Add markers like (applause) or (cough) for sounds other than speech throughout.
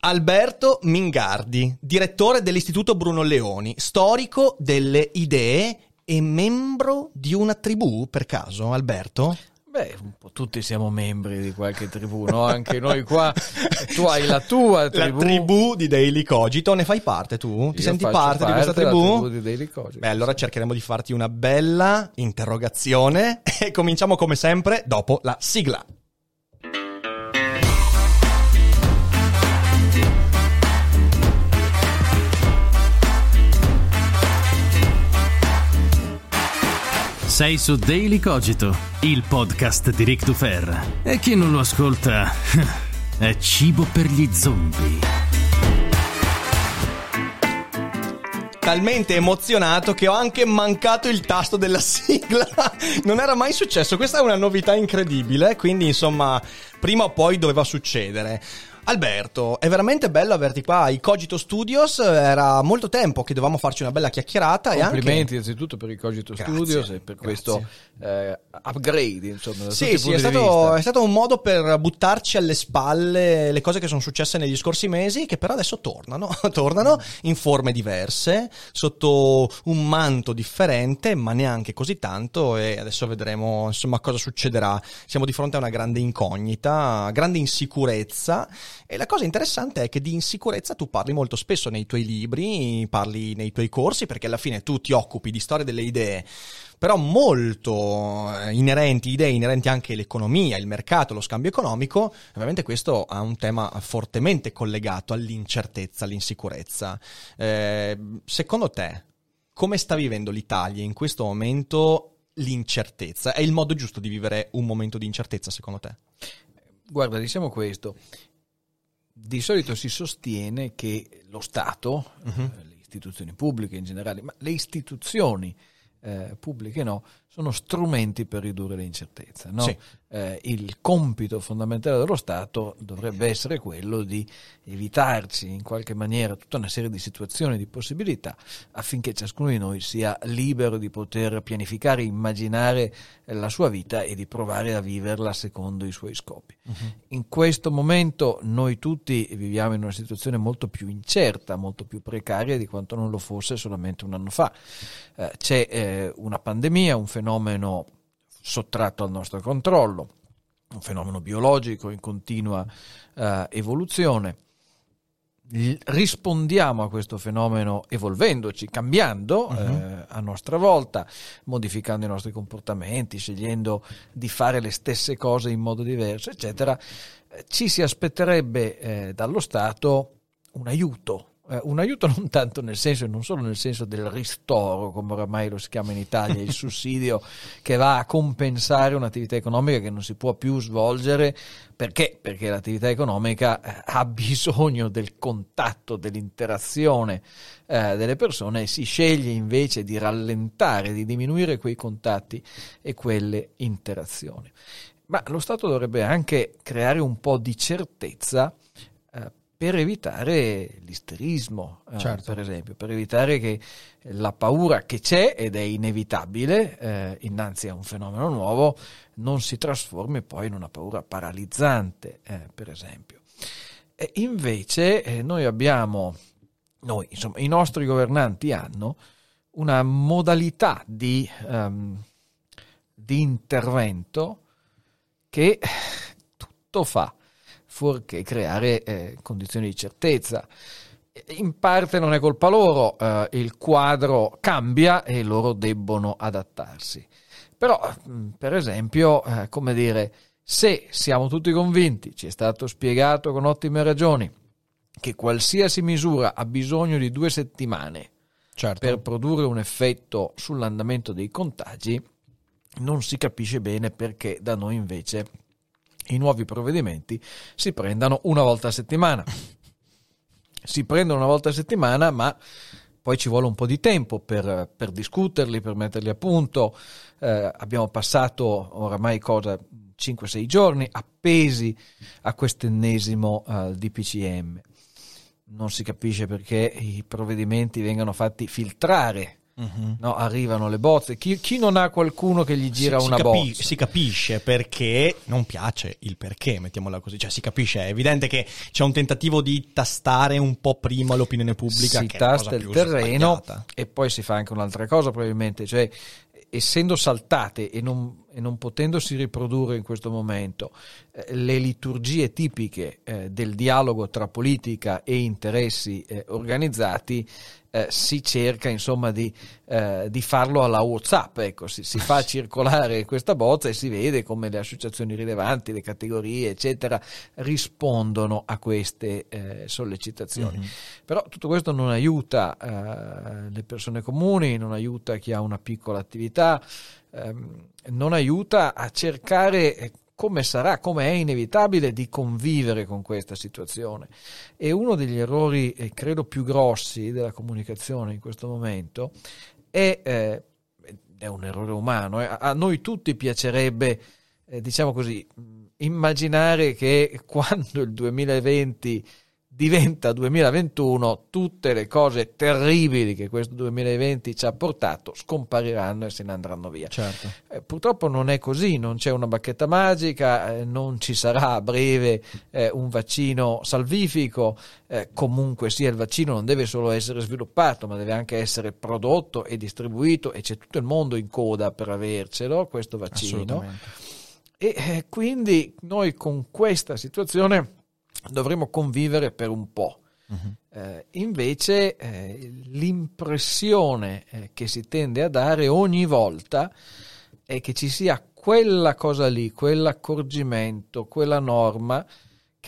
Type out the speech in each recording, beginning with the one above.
Alberto Mingardi, direttore dell'Istituto Bruno Leoni, storico delle idee e membro di una tribù, per caso, Alberto? Beh, un po' tutti siamo membri di qualche tribù, no? Anche noi qua. Tu hai la tua tribù. La tribù di Daily Cogito, ne fai parte tu? Ti Io senti faccio parte, di questa tribù? tribù di Daily Cogito. Beh, allora cercheremo di farti una bella interrogazione (laughs) e cominciamo come sempre dopo la sigla. Sei su Daily Cogito, il podcast di Rick Dufer. E chi non lo ascolta (laughs) è cibo per gli zombie. Talmente emozionato che ho anche mancato il tasto della (laughs) sigla. Non era mai successo, questa è una novità incredibile, quindi insomma, prima o poi doveva succedere. Alberto, è veramente bello averti qua. Ai Cogito Studios, era molto tempo che dovevamo farci una bella chiacchierata e Complimenti anche... innanzitutto per il Cogito Grazie, Studios e per questo eh, upgrade, insomma, Sì, sì, è stato, è stato un modo per buttarci alle spalle le cose che sono successe negli scorsi mesi, che però adesso tornano, (laughs) tornano in forme diverse, sotto un manto differente, ma neanche così tanto, e adesso vedremo insomma cosa succederà. Siamo di fronte a una grande incognita, grande insicurezza, e la cosa interessante è che di insicurezza tu parli molto spesso nei tuoi libri, parli nei tuoi corsi, perché alla fine tu ti occupi di storia delle idee però molto eh, inerenti, idee inerenti anche all'economia, il mercato, lo scambio economico, ovviamente questo ha un tema fortemente collegato all'incertezza, all'insicurezza. Eh, secondo te, come sta vivendo l'Italia in questo momento l'incertezza? È il modo giusto di vivere un momento di incertezza, secondo te? Guarda, diciamo questo. Di solito si sostiene che lo Stato, eh, le istituzioni pubbliche in generale, ma le istituzioni eh, pubbliche no, sono strumenti per ridurre l'incertezza. no? Sì. Eh, il compito fondamentale dello Stato dovrebbe essere quello di evitarci in qualche maniera tutta una serie di situazioni, di possibilità, affinché ciascuno di noi sia libero di poter pianificare, immaginare eh, la sua vita e di provare a viverla secondo i suoi scopi. In questo momento noi tutti viviamo in una situazione molto più incerta, molto più precaria di quanto non lo fosse solamente un anno fa. Eh, c'è eh, una pandemia, un fenomeno sottratto al nostro controllo, un fenomeno biologico in continua eh, evoluzione. L- rispondiamo a questo fenomeno evolvendoci, cambiando eh, a nostra volta, modificando i nostri comportamenti, scegliendo di fare le stesse cose in modo diverso, eccetera. Eh, Ci si aspetterebbe eh, dallo Stato un aiuto, eh, un aiuto non tanto nel senso, non solo nel senso del ristoro, come oramai lo si chiama in Italia, il sussidio (laughs) che va a compensare un'attività economica che non si può più svolgere. Perché? Perché l'attività economica eh, ha bisogno del contatto, dell'interazione eh, delle persone e si sceglie invece di rallentare, di diminuire quei contatti e quelle interazioni. Ma lo Stato dovrebbe anche creare un po' di certezza per evitare l'isterismo, eh, Certo. per esempio, per evitare che la paura che c'è ed è inevitabile eh, innanzi a un fenomeno nuovo non si trasformi poi in una paura paralizzante, eh, per esempio. E invece eh, noi abbiamo, noi, insomma, i nostri governanti hanno una modalità di, ehm, di intervento che tutto fa fuorché creare eh, condizioni di certezza. In parte non è colpa loro, eh, il quadro cambia e loro debbono adattarsi. Però, mh, per esempio, eh, come dire, se siamo tutti convinti, ci è stato spiegato con ottime ragioni, che qualsiasi misura ha bisogno di due settimane Certo. per produrre un effetto sull'andamento dei contagi, non si capisce bene perché da noi invece i nuovi provvedimenti si prendano una volta a settimana. si prendono una volta a settimana, ma poi ci vuole un po' di tempo per, per discuterli, per metterli a punto. Eh, abbiamo passato oramai cosa 5-6 giorni appesi a quest'ennesimo uh, DPCM. Non si capisce perché i provvedimenti vengano fatti filtrare Uh-huh. No, arrivano le bozze. Chi, chi, non ha qualcuno che gli gira si, una si capi- bozza? Si capisce perché non piace il perché, mettiamola così. Cioè, si capisce, è evidente che c'è un tentativo di tastare un po' prima l'opinione pubblica. Si tasta il terreno sbagliata. e poi si fa anche un'altra cosa, probabilmente. Cioè, essendo saltate e non, e non, potendosi riprodurre in questo momento eh, le liturgie tipiche eh, del dialogo tra politica e interessi eh, organizzati, eh, si cerca insomma di, eh, di, farlo alla Whatsapp, ecco, si, si, fa circolare questa bozza e si vede come le associazioni rilevanti, le categorie eccetera rispondono a queste eh, sollecitazioni. Mm-hmm. Però tutto questo non aiuta eh, le persone comuni, non aiuta chi ha una piccola attività, ehm, non aiuta a cercare come sarà, come è inevitabile di convivere con questa situazione. E uno degli errori, eh, credo, più grossi della comunicazione in questo momento è, eh, è un errore umano. Eh. A noi tutti piacerebbe, eh, diciamo così, immaginare che (laughs) quando il 2020 diventa 2021, tutte le cose terribili che questo 2020 ci ha portato scompariranno e se ne andranno via. Certo. Eh, purtroppo non è così, non c'è una bacchetta magica, eh, non ci sarà a breve eh, un vaccino salvifico, eh, comunque sia il vaccino non deve solo essere sviluppato, ma deve anche essere prodotto e distribuito e c'è tutto il mondo in coda per avercelo, questo vaccino. E eh, quindi noi con questa situazione dovremo convivere per un po'. Uh-huh. Eh, invece eh, l'impressione eh, che si tende a dare ogni volta è che ci sia quella cosa lì, quell'accorgimento, quella norma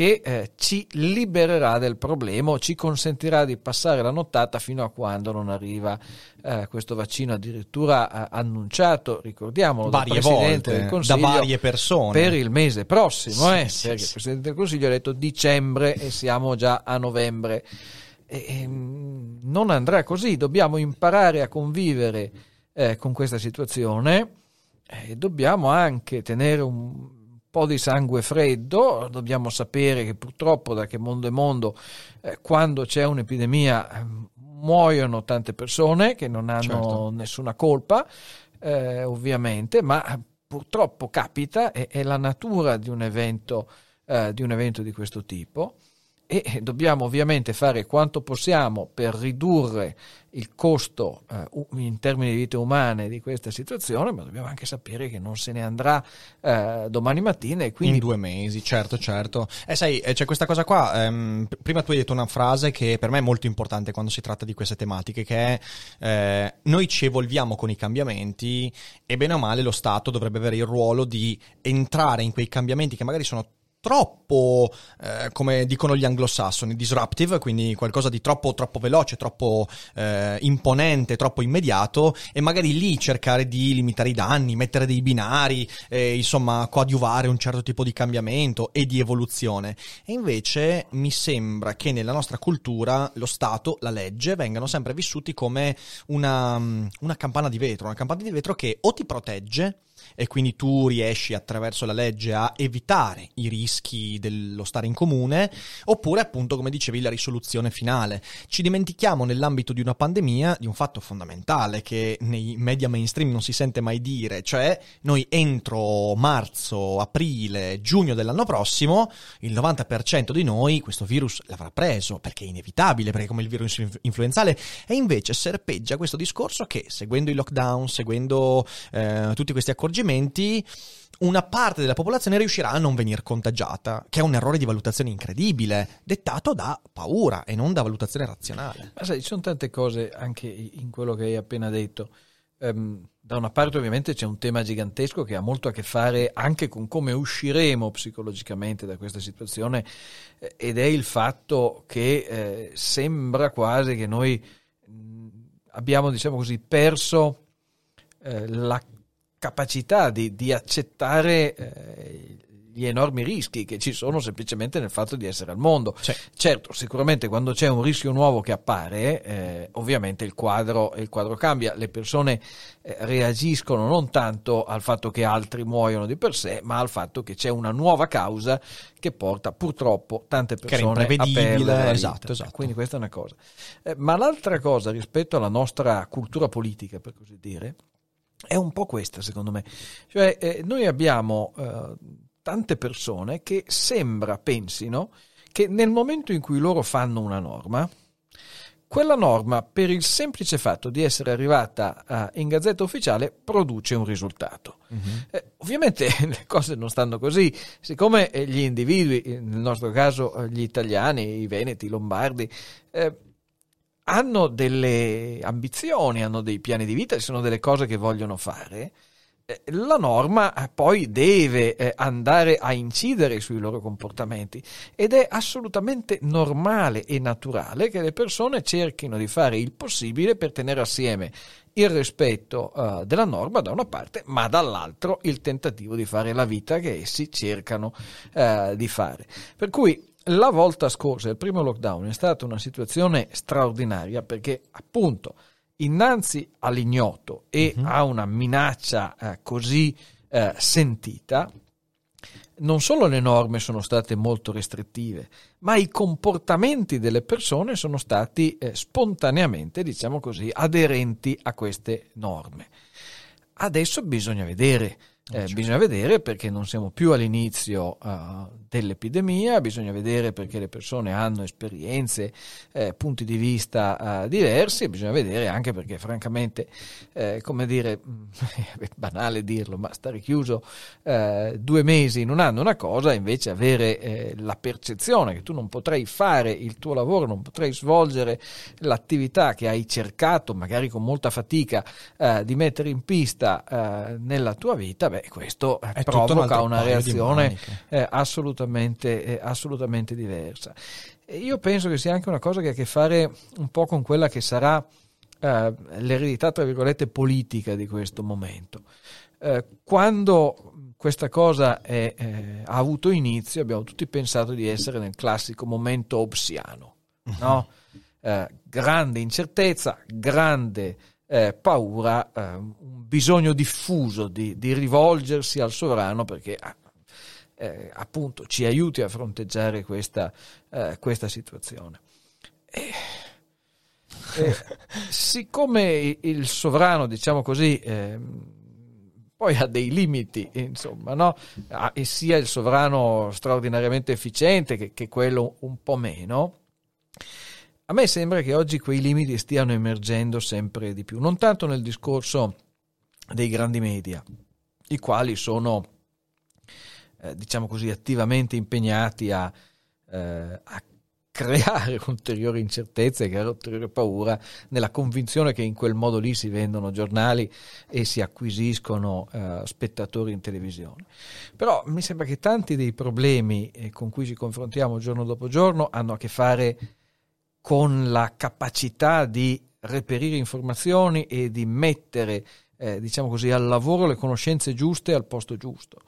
che eh, ci libererà del problema ci consentirà di passare la nottata fino a quando non arriva eh, questo vaccino addirittura eh, annunciato, ricordiamolo, varie dal Presidente volte, del Consiglio da varie persone per il mese prossimo, sì, eh, sì, perché sì. il Presidente del Consiglio ha detto dicembre e siamo già a novembre. E, e, non andrà così, dobbiamo imparare a convivere eh, con questa situazione e dobbiamo anche tenere un po' di sangue freddo, dobbiamo sapere che purtroppo da che mondo è mondo, eh, quando c'è un'epidemia eh, muoiono tante persone che non hanno Certo. nessuna colpa, eh, ovviamente, ma purtroppo capita, è, è la natura di un evento, eh, di un evento di questo tipo e dobbiamo ovviamente fare quanto possiamo per ridurre il costo eh, in termini di vite umane di questa situazione, ma dobbiamo anche sapere che non se ne andrà eh, domani mattina e quindi in due mesi, certo, certo. E sai, eh, c'è questa cosa qua. ehm, prima tu hai detto una frase che per me è molto importante quando si tratta di queste tematiche, che è eh, noi ci evolviamo con i cambiamenti e bene o male lo Stato dovrebbe avere il ruolo di entrare in quei cambiamenti che magari sono troppo, eh, come dicono gli anglosassoni, disruptive, quindi qualcosa di troppo, troppo veloce, troppo eh, imponente, troppo immediato, e magari lì cercare di limitare i danni, mettere dei binari, eh, insomma, coadiuvare un certo tipo di cambiamento e di evoluzione. E invece mi sembra che nella nostra cultura lo Stato, la legge, vengano sempre vissuti come una, una campana di vetro, una campana di vetro che o ti protegge, e quindi tu riesci attraverso la legge a evitare i rischi dello stare in comune, oppure appunto, come dicevi, la risoluzione finale. Ci dimentichiamo nell'ambito di una pandemia di un fatto fondamentale che nei media mainstream non si sente mai dire, cioè noi entro marzo, aprile, giugno dell'anno prossimo, il 90% di noi questo virus l'avrà preso, perché è inevitabile, perché è come il virus inf- influenzale, e invece serpeggia questo discorso che seguendo i lockdown, seguendo eh, tutti questi accorgimenti, una parte della popolazione riuscirà a non venire contagiata, che è un errore di valutazione incredibile, dettato da paura e non da valutazione razionale. Ma sai, ci sono tante cose anche in quello che hai appena detto. Ehm, da una parte ovviamente c'è un tema gigantesco che ha molto a che fare anche con come usciremo psicologicamente da questa situazione eh, ed è il fatto che eh, sembra quasi che noi mh, abbiamo, diciamo così, perso eh, la capacità di, di accettare eh, gli enormi rischi che ci sono semplicemente nel fatto di essere al mondo. Sì. Certo, sicuramente quando c'è un rischio nuovo che appare, eh, ovviamente il quadro, il quadro cambia, le persone eh, reagiscono non tanto al fatto che altri muoiono di per sé, ma al fatto che c'è una nuova causa che porta purtroppo tante persone a perdere esatto, esatto. Quindi questa è una cosa. Eh, ma l'altra cosa rispetto alla nostra cultura politica, per così dire, è un po' questa, secondo me. Cioè, eh, noi abbiamo eh, tante persone che sembra pensino che nel momento in cui loro fanno una norma, quella norma, per il semplice fatto di essere arrivata eh, in gazzetta ufficiale, produce un risultato. Eh, ovviamente (laughs) le cose non stanno così, siccome eh, gli individui, nel nostro caso eh, gli italiani, i veneti, i lombardi, eh, hanno delle ambizioni, hanno dei piani di vita, ci sono delle cose che vogliono fare, eh, la norma eh, poi deve eh, andare a incidere sui loro comportamenti ed è assolutamente normale e naturale che le persone cerchino di fare il possibile per tenere assieme il rispetto della norma da una parte, ma dall'altro il tentativo di fare la vita che essi cercano di fare. Per cui la volta scorsa, il primo lockdown, è stata una situazione straordinaria perché appunto innanzi all'ignoto e a una minaccia eh, così eh, sentita, non solo le norme sono state molto restrittive, ma i comportamenti delle persone sono stati eh, spontaneamente, diciamo così, aderenti a queste norme. Adesso bisogna vedere, eh, bisogna vedere perché non siamo più all'inizio uh, dell'epidemia, bisogna vedere perché le persone hanno esperienze, eh, punti di vista uh, diversi bisogna vedere anche perché francamente, eh, come dire, (laughs) è banale dirlo, ma stare chiuso eh, due mesi in un anno è una cosa, invece avere la percezione che tu non potrai fare il tuo lavoro, non potrai svolgere l'attività che hai cercato, magari con molta fatica, di mettere in pista nella tua vita, beh, questo È un provoca altro una reazione eh, assolutamente, eh, assolutamente diversa. E io penso che sia anche una cosa che ha a che fare un po' con quella che sarà eh, l'eredità, tra virgolette, politica di questo momento. Eh, quando questa cosa è, eh, ha avuto inizio, abbiamo tutti pensato di essere nel classico momento obsiano, no? (laughs) Eh, grande incertezza, grande eh, paura, eh, un bisogno diffuso di, di rivolgersi al sovrano perché ah, eh, appunto ci aiuti a fronteggiare questa, eh, questa situazione. E, (laughs) siccome il sovrano, diciamo così, ehm, poi ha dei limiti, insomma, no? Ah, e sia il sovrano straordinariamente efficiente che, che quello un po' meno, a me sembra che oggi quei limiti stiano emergendo sempre di più, non tanto nel discorso dei grandi media, i quali sono, eh, diciamo così, attivamente impegnati a, eh, a creare (laughs) ulteriori incertezze, creare ulteriore paura, nella convinzione che in quel modo lì si vendono giornali e si acquisiscono eh, spettatori in televisione. Però mi sembra che tanti dei problemi eh, con cui ci confrontiamo giorno dopo giorno hanno a che fare con la capacità di reperire informazioni e di mettere eh, diciamo così, al lavoro le conoscenze giuste al posto giusto.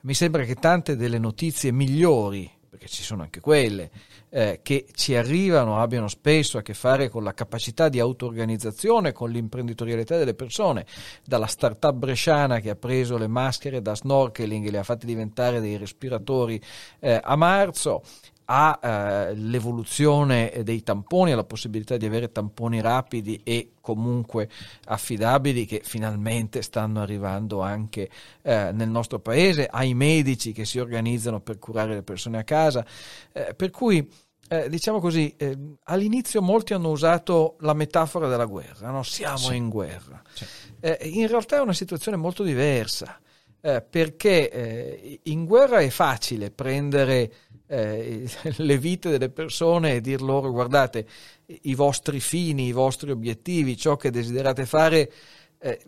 Mi sembra che tante delle notizie migliori, perché ci sono anche quelle, eh, che ci arrivano abbiano spesso a che fare con la capacità di auto-organizzazione, con l'imprenditorialità delle persone, dalla start-up bresciana che ha preso le maschere da snorkeling e le ha fatte diventare dei respiratori eh, a marzo, all'evoluzione dei tamponi, alla possibilità di avere tamponi rapidi e comunque affidabili che finalmente stanno arrivando anche eh, nel nostro paese, ai medici che si organizzano per curare le persone a casa, eh, per cui eh, diciamo così, eh, all'inizio molti hanno usato la metafora della guerra, no? siamo Sì. in guerra. Sì. Eh, in realtà è una situazione molto diversa, eh, perché eh, in guerra è facile prendere eh, (laughs) le vite delle persone e dir loro guardate i vostri fini, i vostri obiettivi, ciò che desiderate fare eh,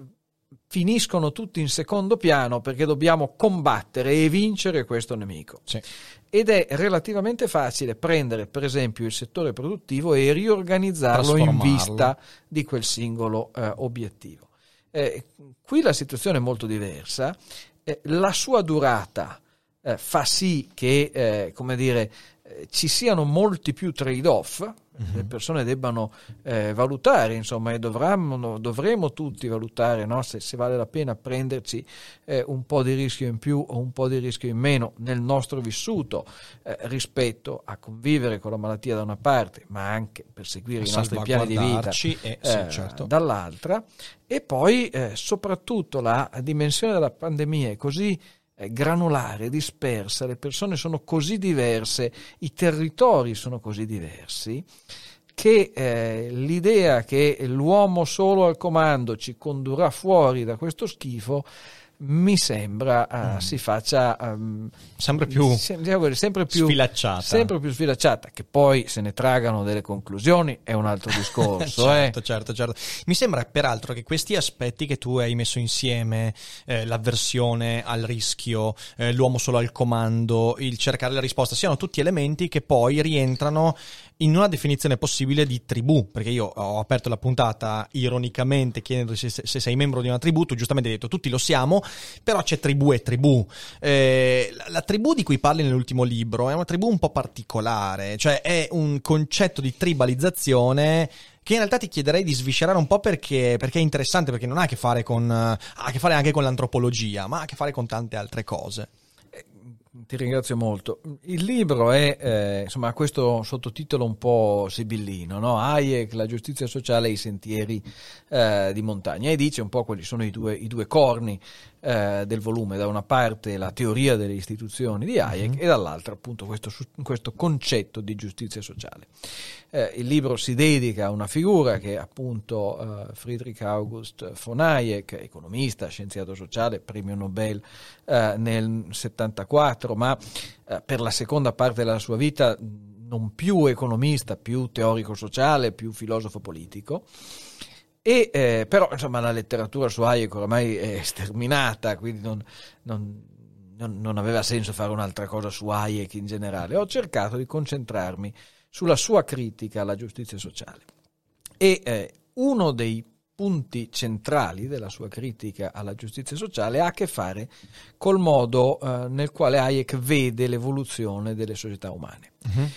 finiscono tutti in secondo piano perché dobbiamo combattere e vincere questo nemico. Sì. Ed è relativamente facile prendere per esempio il settore produttivo e riorganizzarlo in vista di quel singolo eh, obiettivo. Eh, qui la situazione è molto diversa, eh, la sua durata eh, fa sì che, eh, come dire, eh, ci siano molti più trade-off, le persone debbano eh, valutare, insomma, e dovremmo, dovremo tutti valutare no? se, se, vale la pena prenderci eh, un po' di rischio in più o un po' di rischio in meno nel nostro vissuto eh, rispetto a convivere con la malattia da una parte, ma anche per seguire i nostri piani di vita e, sì, certo. dall'altra. E poi, eh, soprattutto, la dimensione della pandemia è così granulare, dispersa, le persone sono così diverse, i territori sono così diversi, che eh, l'idea che l'uomo solo al comando ci condurrà fuori da questo schifo mi sembra uh, mm. si faccia um, sempre più, diciamo, sempre più sfilacciata. Sempre più sfilacciata, che poi se ne tragano delle conclusioni è un altro (laughs) discorso. certo, eh. certo, certo. Mi sembra peraltro che questi aspetti che tu hai messo insieme, eh, l'avversione al rischio, eh, l'uomo solo al comando, il cercare la risposta, siano tutti elementi che poi rientrano in una definizione possibile di tribù, perché io ho aperto la puntata ironicamente chiedendo se, se, sei membro di una tribù, tu giustamente hai detto tutti lo siamo, però c'è tribù e tribù. Eh, la, la, tribù di cui parli nell'ultimo libro è una tribù un po' particolare, cioè è un concetto di tribalizzazione che in realtà ti chiederei di sviscerare un po' perché, perché, è interessante, perché non ha a che fare con ha a che fare anche con l'antropologia, ma ha a che fare con tante altre cose. Ti ringrazio molto. Il libro è, eh, insomma, ha questo sottotitolo un po' sibillino, no? Hayek, la giustizia sociale e i sentieri eh, di montagna, e dice un po' quali sono i due, i due corni eh, del volume, da una parte la teoria delle istituzioni di Hayek mm-hmm. e dall'altra appunto questo, questo, concetto di giustizia sociale. Eh, il libro si dedica a una figura che è appunto eh, Friedrich August von Hayek, economista, scienziato sociale, premio Nobel eh, nel 74, ma eh, per la seconda parte della sua vita non più economista, più teorico sociale, più filosofo politico. E, eh, però insomma la letteratura su Hayek ormai è sterminata, quindi non, non, non, non, aveva senso fare un'altra cosa su Hayek in generale. Ho cercato di concentrarmi sulla sua critica alla giustizia sociale. E eh, uno dei punti centrali della sua critica alla giustizia sociale ha a che fare col modo eh, nel quale Hayek vede l'evoluzione delle società umane. Uh-huh.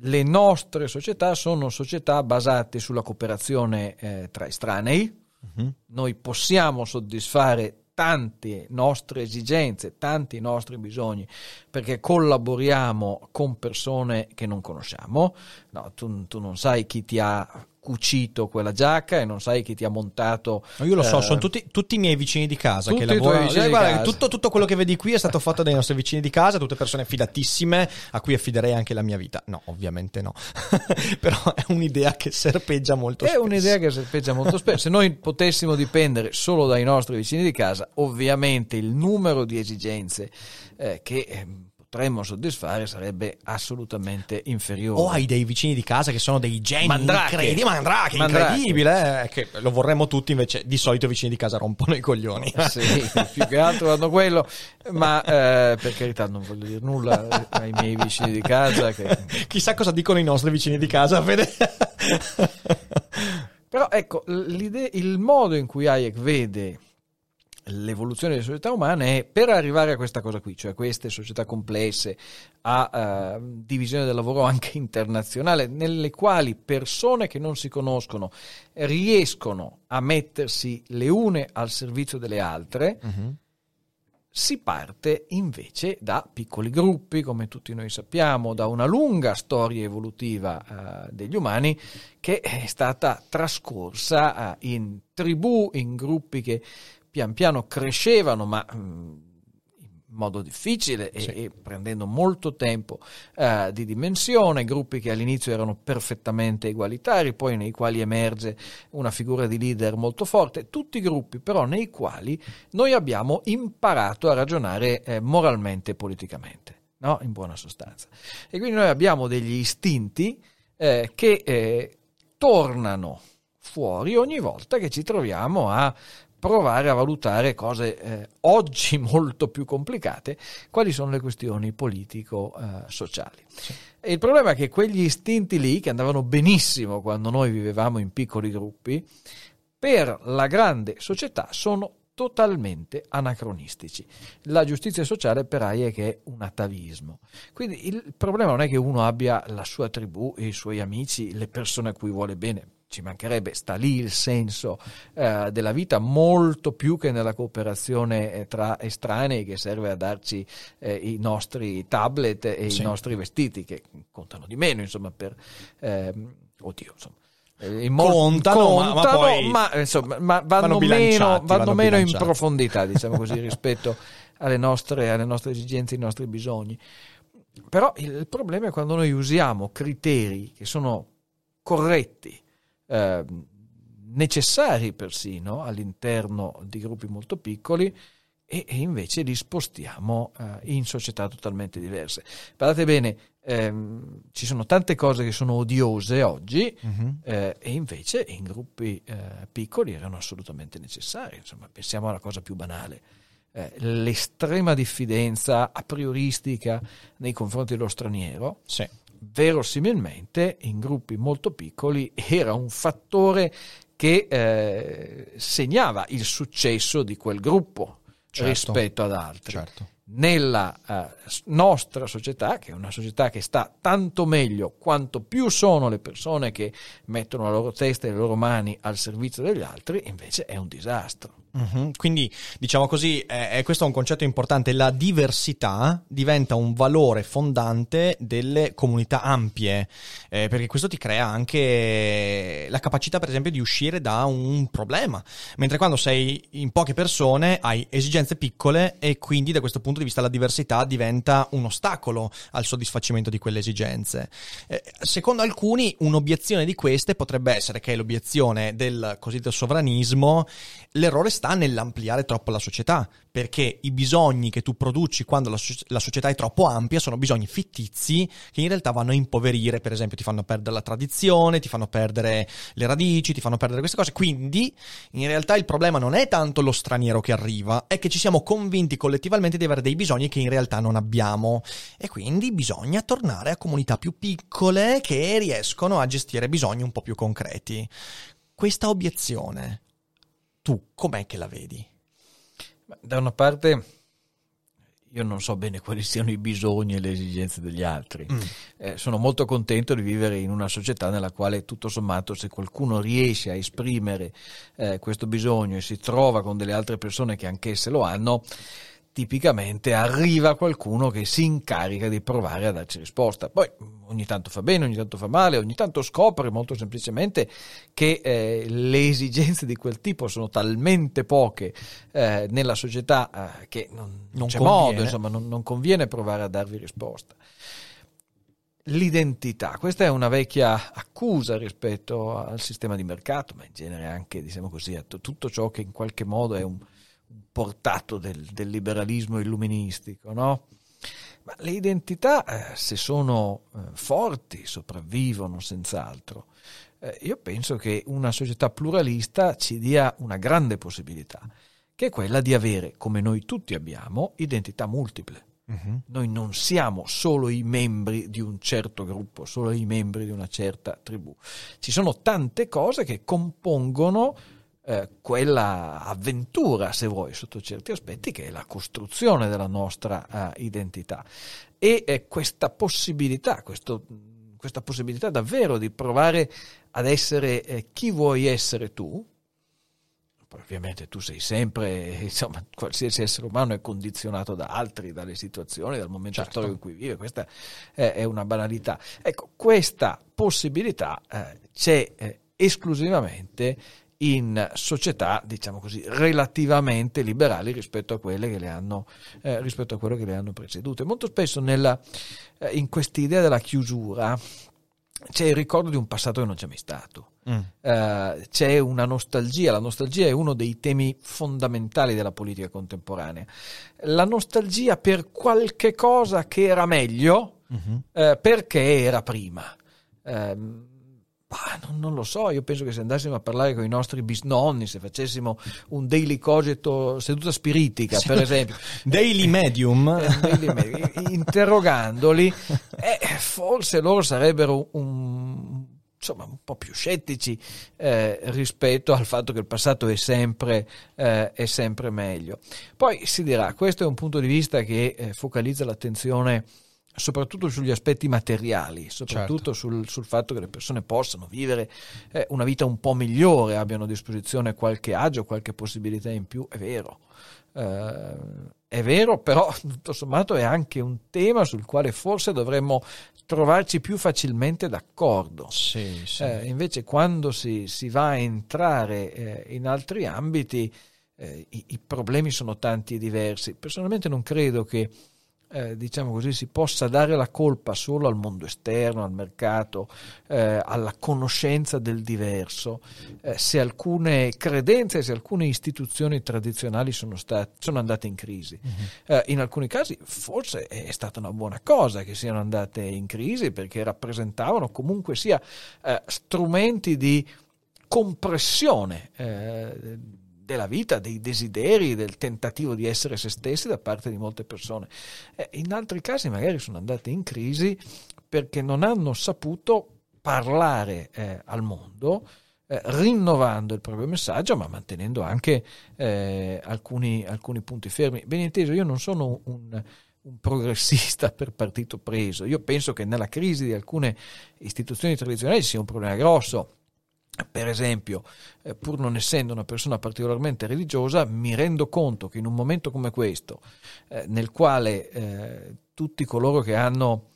Le nostre società sono società basate sulla cooperazione eh, tra estranei. Uh-huh. Noi possiamo soddisfare tante nostre esigenze, tanti nostri bisogni, perché collaboriamo con persone che non conosciamo. No, tu, tu non sai chi ti ha cucito quella giacca e non sai chi ti ha montato. No, io lo so, eh, sono tutti, tutti, i miei vicini di casa che lavorano. Eh, guarda, tutto, tutto, quello che vedi qui è stato fatto dai nostri vicini di casa, tutte persone fidatissime a cui affiderei anche la mia vita. No, ovviamente no. (laughs) Però è un'idea che serpeggia molto è spesso. È un'idea che serpeggia molto spesso. Se noi potessimo dipendere solo dai nostri vicini di casa, ovviamente il numero di esigenze eh, che ehm, potremmo soddisfare sarebbe assolutamente inferiore. O hai dei vicini di casa che sono dei geni mandrache. incredibili, mandrache, mandrache. incredibile, eh, che lo vorremmo tutti, invece di solito i vicini di casa rompono i coglioni. sì, (laughs) più che altro hanno quello, ma eh, per carità non voglio dire nulla ai miei vicini di casa. Che... Chissà cosa dicono i nostri vicini di casa, Fede. Però ecco, il modo in cui Hayek vede l'evoluzione delle società umane è per arrivare a questa cosa qui, cioè queste società complesse, a uh, divisione del lavoro anche internazionale, nelle quali persone che non si conoscono riescono a mettersi le une al servizio delle altre. Uh-huh. Si parte invece da piccoli gruppi, come tutti noi sappiamo, da una lunga storia evolutiva uh, degli umani che è stata trascorsa uh, in tribù, in gruppi che pian piano crescevano, ma mm, in modo difficile e, sì. e prendendo molto tempo uh, di dimensione, gruppi che all'inizio erano perfettamente egualitari, poi nei quali emerge una figura di leader molto forte, tutti gruppi però nei quali noi abbiamo imparato a ragionare eh, moralmente e politicamente, no? in buona sostanza. E quindi noi abbiamo degli istinti eh, che eh, tornano fuori ogni volta che ci troviamo a provare a valutare cose eh, oggi (laughs) molto più complicate, quali sono le questioni politico-sociali. Eh, sì. il problema è che quegli istinti lì, che andavano benissimo quando noi vivevamo in piccoli gruppi, per la grande società sono totalmente anacronistici. La giustizia sociale per è che è un atavismo. Quindi il problema non è che uno abbia la sua tribù, i suoi amici, le persone a cui vuole bene, ci mancherebbe, sta lì il senso eh, della vita molto più che nella cooperazione eh, tra estranei che serve a darci eh, i nostri tablet e sì. i nostri vestiti che contano di meno insomma per ehm, oddio insomma eh, mol- contano, contano, ma, ma, poi ma, insomma, ma vanno, meno, vanno meno in profondità diciamo così (laughs) rispetto alle nostre, alle nostre esigenze, ai nostri bisogni però il problema è quando noi usiamo criteri che sono corretti eh, necessari persino all'interno di gruppi molto piccoli e, e invece li spostiamo eh, in società totalmente diverse. Guardate bene, ehm, ci sono tante cose che sono odiose oggi uh-huh. eh, e invece in gruppi eh, piccoli erano assolutamente necessarie. Insomma, pensiamo alla cosa più banale. Eh, l'estrema diffidenza a prioristica nei confronti dello straniero sì verosimilmente in gruppi molto piccoli era un fattore che eh, segnava il successo di quel gruppo certo, rispetto ad altri. Certo. Nella eh, nostra società, che è una società che sta tanto meglio quanto più sono le persone che mettono la loro testa e le loro mani al servizio degli altri, invece è un disastro. Uh-huh. Quindi, diciamo così, è, questo è un concetto importante, la diversità diventa un valore fondante delle comunità ampie, eh, perché questo ti crea anche la capacità, per esempio, di uscire da un problema, mentre quando sei in poche persone hai esigenze piccole e quindi da questo punto di vista la diversità diventa un ostacolo al soddisfacimento di quelle esigenze. Eh, secondo alcuni, un'obiezione di queste potrebbe essere che è l'obiezione del cosiddetto sovranismo, l'errore sta sta nell'ampliare troppo la società, perché i bisogni che tu produci quando la, la, società è troppo ampia sono bisogni fittizi che in realtà vanno a impoverire, per esempio ti fanno perdere la tradizione, ti fanno perdere le radici, ti fanno perdere queste cose. Quindi in realtà il problema non è tanto lo straniero che arriva, è che ci siamo convinti collettivamente di avere dei bisogni che in realtà non abbiamo e quindi bisogna tornare a comunità più piccole che riescono a gestire bisogni un po' più concreti. Questa obiezione tu com'è che la vedi? Da una parte io non so bene quali siano i bisogni e le esigenze degli altri. Mm. Eh, sono molto contento di vivere in una società nella quale tutto sommato se qualcuno riesce a esprimere eh, questo bisogno e si trova con delle altre persone che anch'esse lo hanno, tipicamente arriva qualcuno che si incarica di provare a darci risposta. Poi ogni tanto fa bene, ogni tanto fa male, ogni tanto scopre molto semplicemente che eh, le esigenze di quel tipo sono talmente poche eh, nella società eh, che non, non c'è conviene. modo, insomma, non, non conviene provare a darvi risposta l'identità. Questa è una vecchia accusa rispetto al sistema di mercato, ma in genere anche, diciamo così, a tutto ciò che in qualche modo è un, portato del, del liberalismo illuministico, no? Ma le identità, eh, se sono eh, forti, sopravvivono senz'altro. Eh, io penso che una società pluralista ci dia una grande possibilità, che è quella di avere, come noi tutti abbiamo, identità multiple. Uh-huh. Noi non siamo solo i membri di un certo gruppo, solo i membri di una certa tribù. Ci sono tante cose che compongono eh, quella avventura, se vuoi, sotto certi aspetti, che è la costruzione della nostra uh, identità. E eh, questa possibilità, questo, questa possibilità davvero di provare ad essere eh, chi vuoi essere tu, ovviamente tu sei sempre, insomma, qualsiasi essere umano è condizionato da altri, dalle situazioni, dal momento certo. storico in cui vive, questa è, è, una banalità. Ecco, questa possibilità eh, c'è eh, esclusivamente in società, diciamo così, relativamente liberali rispetto a quelle che le hanno, eh, rispetto a quelle che le hanno precedute. Molto spesso nella, eh, in quest'idea della chiusura c'è il ricordo di un passato che non c'è mai stato. Mm. Uh, c'è una nostalgia, la nostalgia è uno dei temi fondamentali della politica contemporanea. La nostalgia per qualche cosa che era meglio mm-hmm. uh, perché era prima. Uh, Ah, non, non, lo so, io penso che se andassimo a parlare con i nostri bisnonni, se facessimo un daily cogito seduta spiritica, per esempio, (laughs) daily medium, eh, (laughs) daily medium interrogandoli, eh, forse loro sarebbero un insomma un po' più scettici eh, rispetto al fatto che il passato è sempre, eh, è sempre, meglio. Poi si dirà, questo è un punto di vista che eh, focalizza l'attenzione soprattutto sugli aspetti materiali, soprattutto certo. sul, sul, fatto che le persone possano vivere eh, una vita un po' migliore, abbiano a disposizione qualche agio, qualche possibilità in più, è vero. Eh, è vero, però tutto sommato è anche un tema sul quale forse dovremmo trovarci più facilmente d'accordo. Sì, sì. Eh, invece quando si, si, va a entrare eh, in altri ambiti eh, i, i, problemi sono tanti e diversi. Personalmente non credo che eh, diciamo così, si possa dare la colpa solo al mondo esterno, al mercato, eh, alla conoscenza del diverso, eh, se alcune credenze, se alcune istituzioni tradizionali sono, state, sono andate in crisi. Uh-huh. in alcuni casi forse è stata una buona cosa che siano andate in crisi perché rappresentavano comunque sia eh, strumenti di compressione eh, della vita, dei desideri, del tentativo di essere se stessi da parte di molte persone. In altri casi magari sono andate in crisi perché non hanno saputo parlare eh, al mondo, eh, rinnovando il proprio messaggio, ma mantenendo anche eh, alcuni, alcuni, punti fermi. Ben inteso, io non sono un, un progressista (laughs) per partito preso. Io penso che nella crisi di alcune istituzioni tradizionali ci sia un problema grosso per esempio, eh, pur non essendo una persona particolarmente religiosa, mi rendo conto che in un momento come questo, eh, nel quale eh, tutti coloro che hanno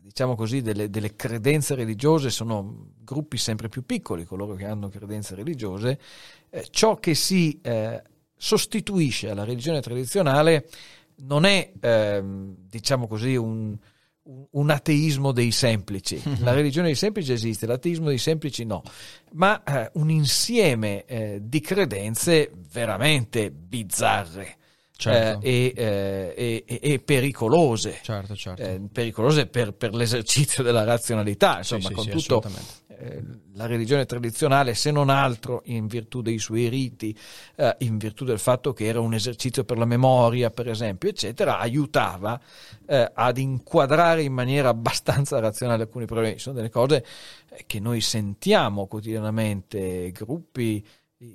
diciamo così, delle, delle, credenze religiose sono gruppi sempre più piccoli, coloro che hanno credenze religiose, eh, ciò che si eh, sostituisce alla religione tradizionale non è, ehm, diciamo così, un, un ateismo dei semplici. (laughs) La religione dei semplici esiste, l'ateismo dei semplici no, ma eh, un insieme eh, di credenze veramente bizzarre. Certo. Eh, e, eh, e, pericolose, certo, certo. Eh, pericolose per, per, l'esercizio della razionalità, insomma, sì, con sì, tutto eh, la religione tradizionale, se non altro in virtù dei suoi riti, eh, in virtù del fatto che era un esercizio per la memoria, per esempio, eccetera, aiutava eh, ad inquadrare in maniera abbastanza razionale alcuni problemi. Sono delle cose eh, che noi sentiamo quotidianamente, gruppi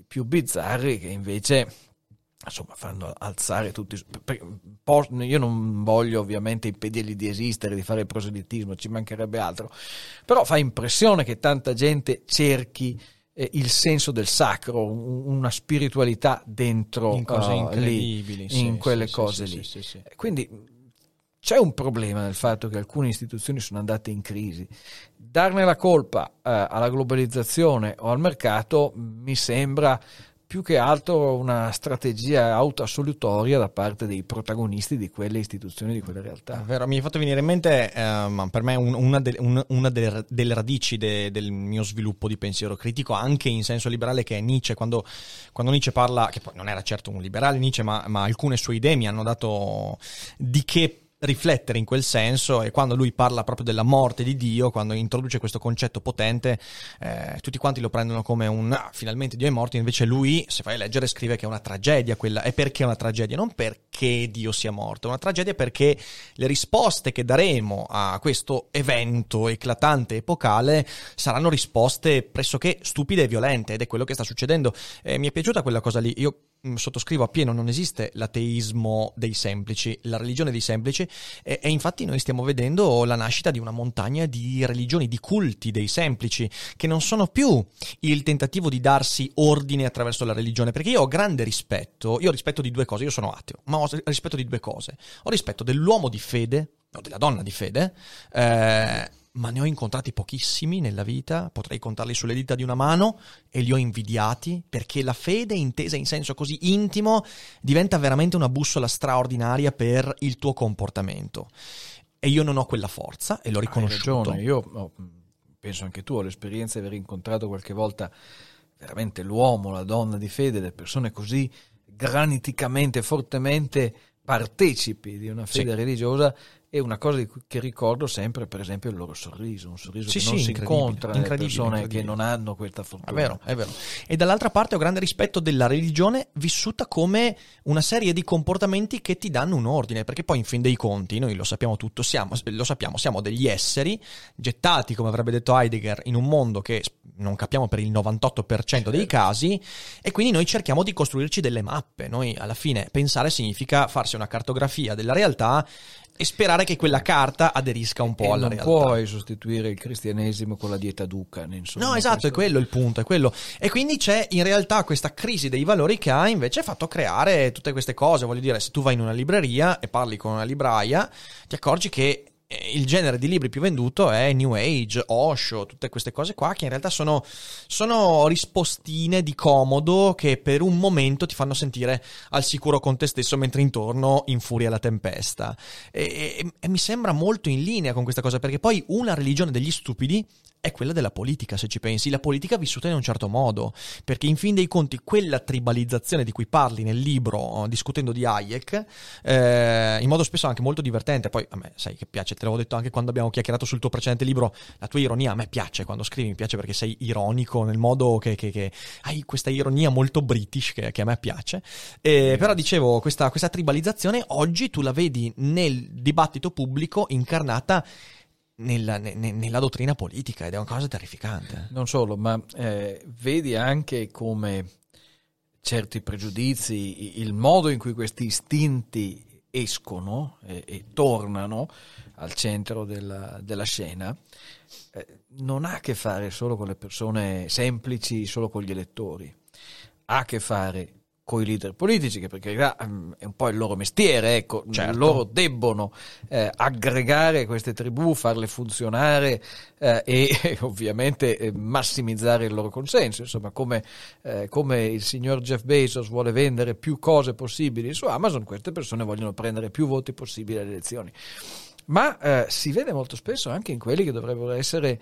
più bizzarri che invece insomma fanno alzare tutti io non voglio ovviamente impedirgli di esistere di fare proselitismo ci mancherebbe altro però fa impressione che tanta gente cerchi eh, il senso del sacro una spiritualità dentro in cose uh, incredibili lì, sì, in quelle sì, cose sì, lì quindi c'è un problema nel fatto che alcune istituzioni sono andate in crisi. Darne la colpa eh, alla globalizzazione o al mercato mi sembra più che altro una strategia autoassolutoria da parte dei protagonisti di quelle istituzioni, di quelle realtà. Vero, mi hai fatto venire in mente, eh, per me, un, una, de, un, una delle, delle, radici de, del mio sviluppo di pensiero critico, anche in senso liberale, che è Nietzsche. Quando, quando Nietzsche parla, che poi non era certo un liberale Nietzsche, ma, ma alcune sue idee mi hanno dato di che riflettere in quel senso e quando lui parla proprio della morte di Dio, quando introduce questo concetto potente, eh, tutti quanti lo prendono come un ah, finalmente Dio è morto, invece lui, se fai leggere, scrive che è una tragedia quella. E perché è una tragedia? Non perché Dio sia morto, è una tragedia perché le risposte che daremo a questo evento eclatante epocale saranno risposte pressoché stupide e violente ed è quello che sta succedendo. Eh, mi è piaciuta quella cosa lì. Io sottoscrivo appieno, non esiste l'ateismo dei semplici, la religione dei semplici. E, e, infatti noi stiamo vedendo la nascita di una montagna di religioni, di culti dei semplici, che non sono più il tentativo di darsi ordine attraverso la religione, perché io ho grande rispetto, io ho rispetto di due cose, io sono ateo, ma ho rispetto di due cose, ho rispetto dell'uomo di fede, o della donna di fede, eh, ma ne ho incontrati pochissimi nella vita, potrei contarli sulle dita di una mano e li ho invidiati perché la fede intesa in senso così intimo diventa veramente una bussola straordinaria per il tuo comportamento. E io non ho quella forza e l'ho riconosciuto. Hai ragione, io oh, penso anche tu ho l'esperienza di aver incontrato qualche volta veramente l'uomo, la donna di fede, le persone così graniticamente, fortemente partecipi di una fede Sì. religiosa è una cosa che ricordo sempre, per esempio, il loro sorriso, un sorriso Sì, che sì, non si incontra nelle incredibile, persone che non hanno questa È fortuna. vero, è vero. E dall'altra parte ho grande rispetto della religione vissuta come una serie di comportamenti che ti danno un ordine, perché poi in fin dei conti, noi lo sappiamo tutto, siamo, lo sappiamo, siamo degli esseri gettati, come avrebbe detto Heidegger, in un mondo che non capiamo per il 98% dei casi e quindi noi cerchiamo di costruirci delle mappe. Noi alla fine pensare significa farsi una cartografia della realtà e sperare che quella carta aderisca un po' E alla non realtà. puoi sostituire il cristianesimo con la dieta Ducan, insomma. No, esatto, è questo- quello il punto, è quello. E quindi c'è in realtà questa crisi dei valori che ha invece fatto creare tutte queste cose. Voglio dire, se tu vai in una libreria e parli con una libraia, ti accorgi che il genere di libri più venduto è New Age, Osho, tutte queste cose qua che in realtà sono, sono rispostine di comodo che per un momento ti fanno sentire al sicuro con te stesso mentre intorno infuria la tempesta. E, e- e mi sembra molto in linea con questa cosa perché poi una religione degli stupidi è quella della politica, se ci pensi, la politica vissuta in un certo modo, perché in fin dei conti quella tribalizzazione di cui parli nel libro, eh, discutendo di Hayek, eh, in modo spesso anche molto divertente, poi a me sai che piace, te l'avevo detto anche quando abbiamo chiacchierato sul tuo precedente libro, la tua ironia a me piace, quando scrivi mi piace perché sei ironico nel modo che, che- che hai questa ironia molto british che, che a me piace, Eh, però dicevo, questa, questa tribalizzazione oggi tu la vedi nel dibattito pubblico incarnata nella, ne- ne- nella dottrina politica ed è una cosa terrificante. Non solo, ma eh, vedi anche come certi pregiudizi, il modo in cui questi istinti escono e, e tornano al centro della, della scena, eh, non ha a che fare solo con le persone semplici, solo con gli elettori, ha a che fare con i leader politici, che per carità mm, è un po' il loro mestiere, ecco, Certo. loro debbono eh, aggregare queste tribù, farle funzionare eh, e (laughs) ovviamente eh, massimizzare il loro consenso. Insomma, come, eh, come il signor Jeff Bezos vuole vendere più cose possibili su Amazon, queste persone vogliono prendere più voti possibili alle elezioni. Ma eh, si vede molto spesso anche in quelli che dovrebbero essere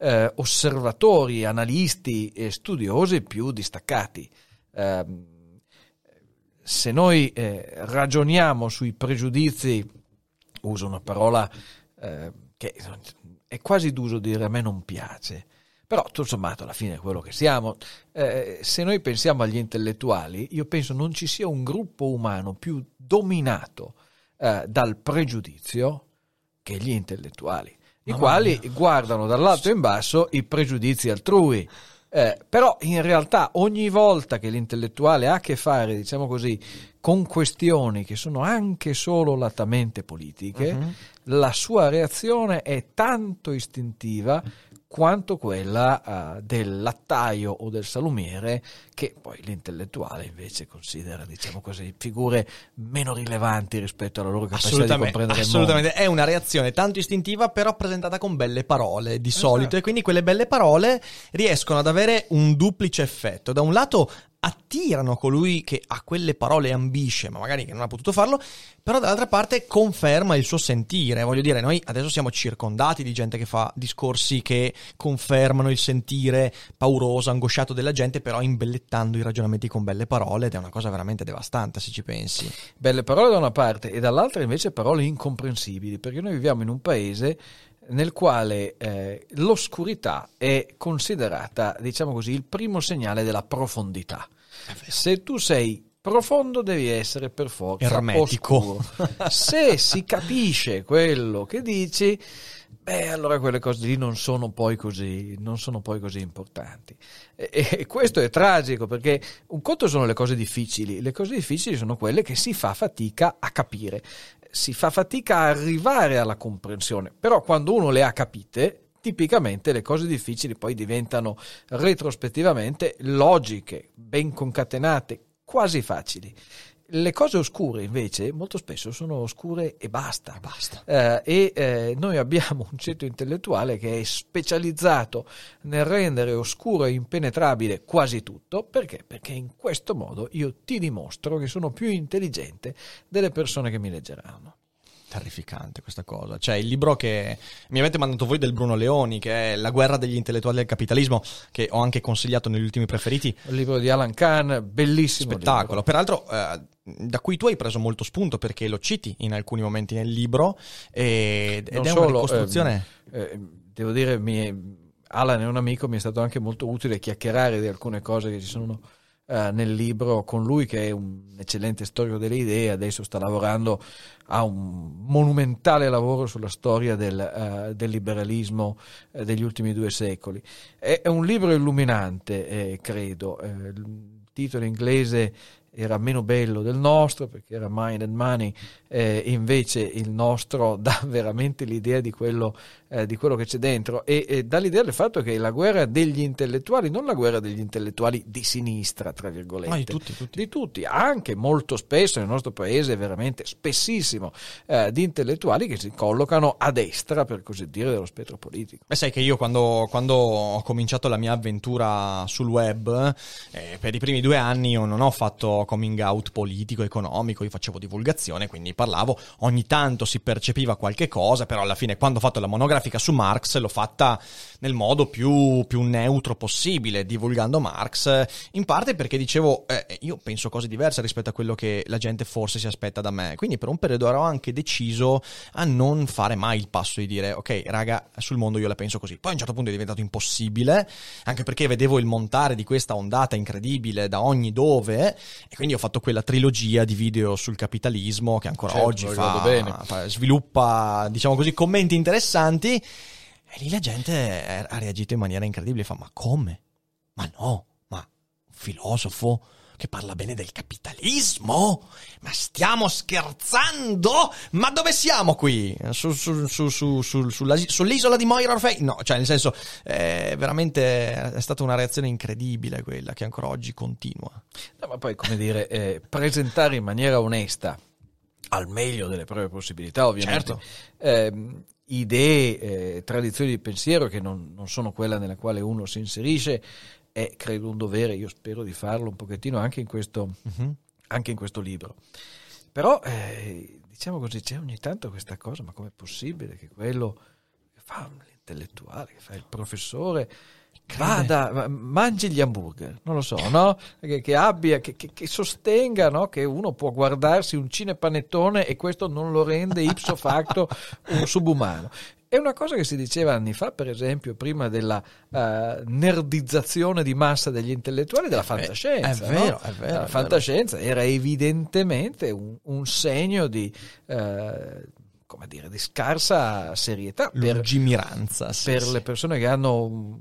osservatori, analisti e studiosi più distaccati. Se noi eh, ragioniamo sui pregiudizi, uso una parola eh, che è quasi d'uso dire a me non piace, però tutto sommato alla fine è quello che siamo. Eh, se noi pensiamo agli intellettuali, io penso non ci sia un gruppo umano più dominato eh, dal pregiudizio che gli intellettuali, i quali guardano dall'alto in basso i pregiudizi altrui. Eh, però in realtà ogni volta che l'intellettuale ha a che fare, diciamo così, con questioni che sono anche solo latamente politiche, Mhm. la sua reazione è tanto istintiva quanto quella eh, del lattaio o del salumiere che poi l'intellettuale invece considera, diciamo così, figure meno rilevanti rispetto alla loro capacità di comprendere il mondo. assolutamente. è una reazione tanto istintiva però presentata con belle parole di solito e quindi quelle belle parole riescono ad avere un duplice effetto. Da un lato attirano colui che a quelle parole ambisce, ma magari che non ha potuto farlo, però dall'altra parte conferma il suo sentire. Voglio dire, noi adesso siamo circondati di gente che fa discorsi che confermano il sentire pauroso, angosciato della gente, però imbellettando i ragionamenti con belle parole ed è una cosa veramente devastante se ci pensi. Belle parole da una parte e dall'altra invece parole incomprensibili, perché noi viviamo in un paese nel quale eh, l'oscurità è considerata, diciamo così, il primo segnale della profondità. Se tu sei profondo devi essere per forza Ermetico. Se si capisce quello che dici, beh, allora quelle cose lì non sono poi così, non sono poi così importanti. E, e questo è tragico perché un conto sono le cose difficili, le cose difficili sono quelle che si fa fatica a capire, si fa fatica a arrivare alla comprensione, però quando uno le ha capite, tipicamente le cose difficili poi diventano retrospettivamente logiche, ben concatenate, quasi facili. Le cose oscure invece molto spesso sono oscure e basta. Basta. Eh, e eh, noi abbiamo un ceto intellettuale che è specializzato nel rendere oscuro e impenetrabile quasi tutto. Perché? Perché in questo modo io ti dimostro che sono più intelligente delle persone che mi leggeranno. Terrificante questa cosa. Cioè, il libro che mi avete mandato voi del Bruno Leoni, che è La guerra degli intellettuali del capitalismo, che ho anche consigliato negli ultimi preferiti. Il libro di Alan Kahn, bellissimo. Spettacolo. Peraltro, eh, da cui tu hai preso molto spunto perché lo citi in alcuni momenti nel libro ed, ed Non è solo, una ricostruzione... ehm, eh, devo dire, mi, Alan è un amico, mi è stato anche molto utile chiacchierare di alcune cose che ci sono eh, nel libro con lui, che è un eccellente storico delle idee, adesso sta lavorando a un monumentale lavoro sulla storia del, eh, del liberalismo eh, degli ultimi due secoli. È, è un libro illuminante, eh, credo. Eh, il titolo inglese era meno bello del nostro perché era Mind and Money, eh, invece il nostro (laughs) dà veramente l'idea di quello, eh, di quello che c'è dentro e, e dà l'idea del fatto che la guerra degli intellettuali, non la guerra degli intellettuali di sinistra, tra virgolette, Ma di tutti, tutti. di tutti, anche molto spesso nel nostro paese, veramente spessissimo, eh, di intellettuali che si collocano a destra, per così dire, dello spettro politico. Beh, sai che io quando, quando ho cominciato la mia avventura sul web, eh, per i primi due anni io non ho fatto coming out politico, economico, io facevo divulgazione, quindi parlavo, ogni tanto si percepiva qualche cosa, però alla fine quando ho fatto la monografica su Marx l'ho fatta nel modo più, più neutro possibile, divulgando Marx, in parte perché dicevo, eh, io penso cose diverse rispetto a quello che la gente forse si aspetta da me, quindi per un periodo ero anche deciso a non fare mai il passo di dire, ok raga, sul mondo io la penso così, poi a un certo punto è diventato impossibile, anche perché vedevo il montare di questa ondata incredibile da ogni dove, e quindi ho fatto quella trilogia di video sul capitalismo che ancora Certo, oggi fa, fa- sviluppa, diciamo così, commenti interessanti. E lì la gente ha reagito in maniera incredibile. Fa, ma come? Ma no, ma un filosofo che parla bene del capitalismo? Ma stiamo scherzando? Ma dove siamo qui? Su- su- su- su- su- sulla- sull'isola di Moira Orfei? No, cioè nel senso, eh, veramente è stata una reazione incredibile quella che ancora oggi continua. No, ma poi, come dire, eh, presentare in maniera onesta, al meglio delle proprie possibilità, ovviamente, Certo. ehm, idee, eh, tradizioni di pensiero che non, non sono quella nella quale uno si inserisce, è credo un dovere, io spero di farlo un pochettino anche in questo, anche in questo libro. Però, eh, diciamo così, c'è ogni tanto questa cosa, ma com'è possibile che quello che fa l'intellettuale, che fa il professore, vada, ma- mangi gli hamburger, non lo so, no? Che, che abbia, che, che- che sostenga no? che uno può guardarsi un cinepanettone e questo non lo rende ipso facto (laughs) un subumano. È una cosa che si diceva anni fa, per esempio, prima della eh, nerdizzazione di massa degli intellettuali della fantascienza. è no? vero, è vero, La fantascienza era evidentemente un, un segno di, eh, come dire, di scarsa serietà per, sì, per sì. le persone che hanno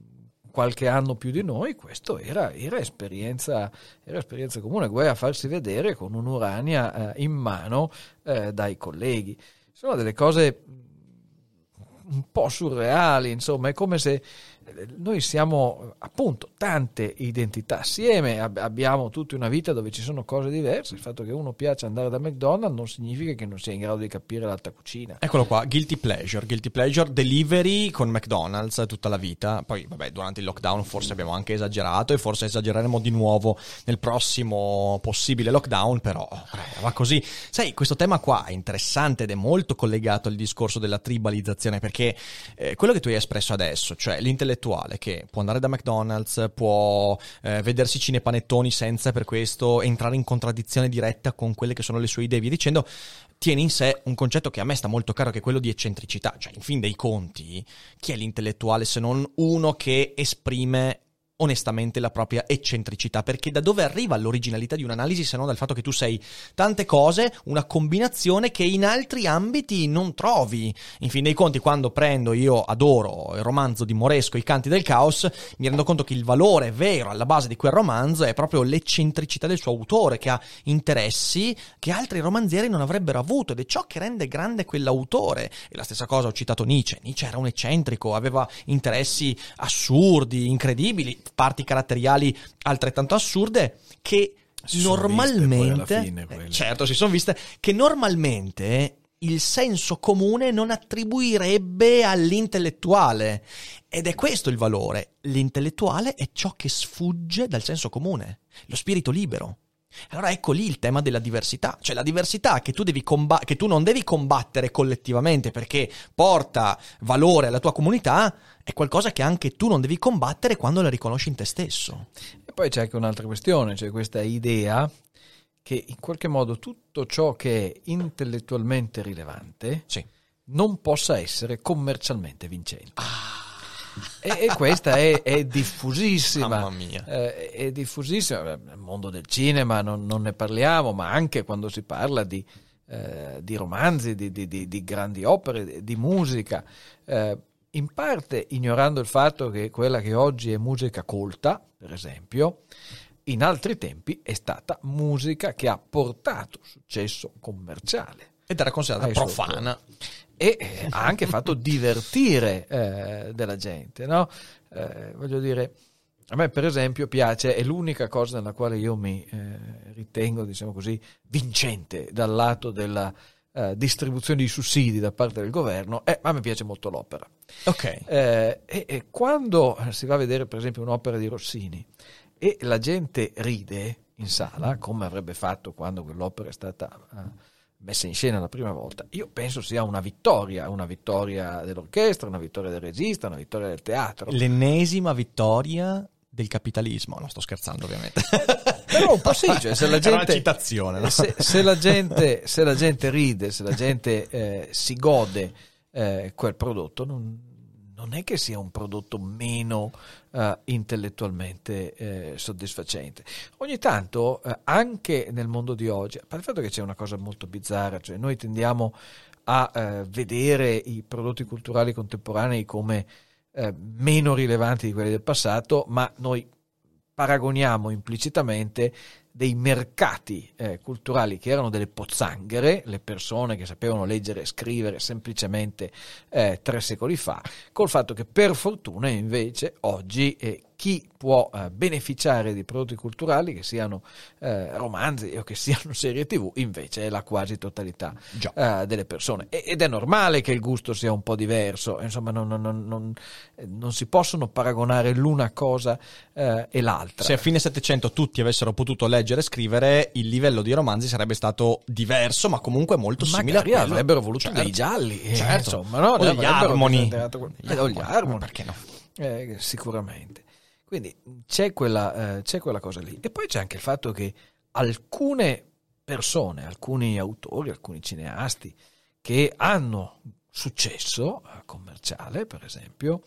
qualche anno più di noi, questo era, era esperienza, era esperienza comune, guai a farsi vedere con un'urania eh, in mano eh, dai colleghi. Sono delle cose un po' surreali, insomma, è come se noi siamo appunto tante identità assieme, ab- abbiamo tutta una vita dove ci sono cose diverse, il fatto che uno piace andare da McDonald's non significa che non sia in grado di capire l'alta cucina. Eccolo qua, Guilty Pleasure, Guilty Pleasure Delivery con McDonald's tutta la vita. Poi, vabbè, durante il lockdown forse abbiamo anche esagerato e forse esagereremo di nuovo nel prossimo possibile lockdown, però va così. Sai, questo tema qua è interessante ed è molto collegato al discorso della tribalizzazione perché eh, quello che tu hai espresso adesso, cioè l'intellettuale che può andare da McDonald's, può eh, vedersi cinepanettoni senza per questo entrare in contraddizione diretta con quelle che sono le sue idee, via dicendo, tiene in sé un concetto che a me sta molto caro, che è quello di eccentricità. Cioè, in fin dei conti, chi è l'intellettuale se non uno che esprime onestamente la propria eccentricità, perché da dove arriva l'originalità di un'analisi se non dal fatto che tu sei tante cose, una combinazione che in altri ambiti non trovi. In fin dei conti, quando prendo, io adoro il romanzo di Moresco, I canti del caos, mi rendo conto che il valore vero alla base di quel romanzo è proprio l'eccentricità del suo autore, che ha interessi che altri romanzieri non avrebbero avuto ed è ciò che rende grande quell'autore. E la stessa cosa ho citato Nietzsche. Nietzsche era un eccentrico, aveva interessi assurdi, incredibili, parti caratteriali altrettanto assurde che Si normalmente fine. Eh, certo si sono viste che normalmente il senso comune non attribuirebbe all'intellettuale. Ed è questo il valore. L'intellettuale è ciò che sfugge dal senso comune. Lo spirito libero allora ecco lì il tema della diversità, cioè la diversità che tu, devi comba- che tu non devi combattere collettivamente perché porta valore alla tua comunità, è qualcosa che anche tu non devi combattere quando la riconosci in te stesso. E poi c'è anche un'altra questione, cioè questa idea che in qualche modo tutto ciò che è intellettualmente rilevante Sì. non possa essere commercialmente vincente. E, e questa è, è diffusissima. Mamma mia. Eh, è diffusissima nel mondo del cinema, non, non ne parliamo, ma anche quando si parla di, eh, di romanzi, di, di- di- di grandi opere, di, musica. Eh, in parte ignorando il fatto che quella che oggi è musica colta, per esempio, in altri tempi è stata musica che ha portato successo commerciale Ed era considerata profana. autori. E eh, ha anche fatto divertire eh, della gente, no? Eh, voglio dire, a me per esempio piace, è l'unica cosa nella quale io mi eh, ritengo, diciamo così, vincente dal lato della eh, distribuzione di sussidi da parte del governo, eh, a me piace molto l'opera. Ok. Eh, e, e quando si va a vedere per esempio un'opera di Rossini e la gente ride in sala, come avrebbe fatto quando quell'opera è stata messa in scena la prima volta, io penso sia una vittoria, una vittoria dell'orchestra, una vittoria del regista, una vittoria del teatro. L'ennesima vittoria del capitalismo. No, sto scherzando ovviamente. (laughs) Però un po' sì, cioè se la gente, no? se, se la gente, se la gente ride, se la gente eh, si gode eh, quel prodotto, non, non è che sia un prodotto meno eh, intellettualmente eh, soddisfacente. Ogni tanto, eh, anche nel mondo di oggi, a parte il fatto che c'è una cosa molto bizzarra, cioè noi tendiamo a eh, vedere i prodotti culturali contemporanei come eh, meno rilevanti di quelli del passato, ma noi paragoniamo implicitamente dei mercati eh, culturali che erano delle pozzanghere, le persone che sapevano leggere e scrivere semplicemente eh, tre secoli fa, col fatto che per fortuna invece oggi eh, chi può eh, beneficiare di prodotti culturali, che siano eh, romanzi o che siano (laughs) serie tv, invece è la quasi totalità eh, delle persone. E- ed è normale che il gusto sia un po' diverso, insomma non, non- non- non- eh, non si possono paragonare l'una cosa eh, e l'altra. Se a fine Settecento tutti avessero potuto leggere e scrivere, il livello di romanzi sarebbe stato diverso, ma comunque molto simile a Magari quello. avrebbero voluto Certo. dei gialli, eh, Certo. insomma, no? O Avrebbero armoni. quel- Gli eh, o gli armoni, perché no? Eh, sicuramente. Quindi c'è quella, eh, c'è quella cosa lì. E poi c'è anche il fatto che alcune persone, alcuni autori, alcuni cineasti che hanno successo commerciale, per esempio,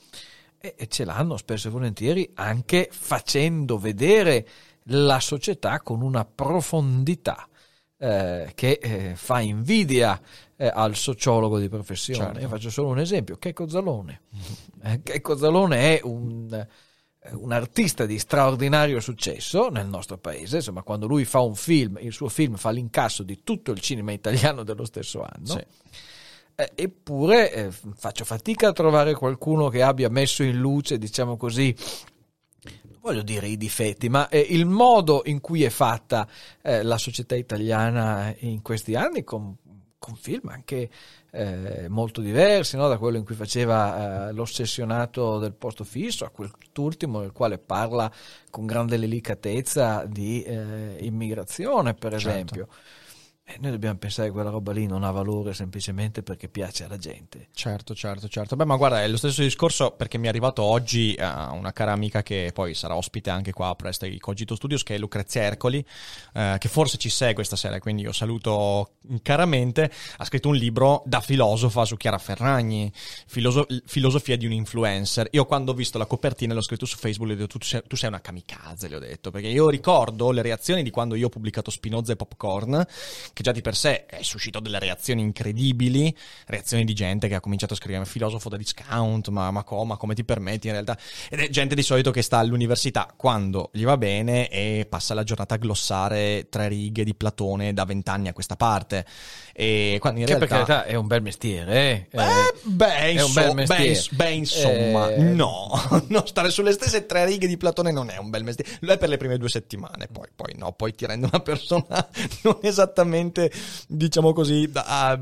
e, e ce l'hanno spesso e volentieri anche facendo vedere la società con una profondità eh, che eh, fa invidia eh, al sociologo di professione. Certo. Io faccio solo un esempio, Checco Zalone. Eh, Checco Zalone è un, un artista di straordinario successo nel nostro paese, insomma quando lui fa un film, il suo film fa l'incasso di tutto il cinema italiano dello stesso anno. Sì. Eh, eppure eh, faccio fatica a trovare qualcuno che abbia messo in luce, diciamo così, voglio dire i difetti, ma eh, il modo in cui è fatta eh, la società italiana in questi anni con, con film anche eh, molto diversi, no? da quello in cui faceva eh, l'ossessionato del posto fisso a quest'ultimo nel quale parla con grande delicatezza di eh, immigrazione, per Certo. esempio. E noi dobbiamo pensare che quella roba lì non ha valore semplicemente perché piace alla gente. Certo, certo, certo. Beh, ma guarda, è lo stesso discorso perché mi è arrivato oggi eh, una cara amica che poi sarà ospite anche qua presto ai Cogito Studios, che è Lucrezia Ercoli, eh, che forse ci segue stasera, quindi io saluto caramente. Ha scritto un libro da filosofa su Chiara Ferragni, filoso- filosofia di un influencer. Io quando ho visto la copertina l'ho scritto su Facebook, le ho detto tu sei, tu sei una kamikaze, le ho detto, perché io ricordo le reazioni di quando io ho pubblicato Spinoza e Popcorn, che già di per sé è suscitato delle reazioni incredibili, reazioni di gente che ha cominciato a scrivere filosofo da discount, ma, ma, co- ma come ti permetti in realtà? Ed è gente di solito che sta all'università quando gli va bene e passa la giornata a glossare tre righe di Platone da vent'anni a questa parte. E quando in Che per realtà... carità è un bel mestiere, eh? Eh, beh, è un inso- bel beh, mestiere. ins- beh, insomma, Eh, no, (laughs) no, stare sulle stesse tre righe di Platone non è un bel mestiere. Lo è per le prime due settimane, poi, poi no, poi ti rende una persona (laughs) non esattamente, diciamo così, da-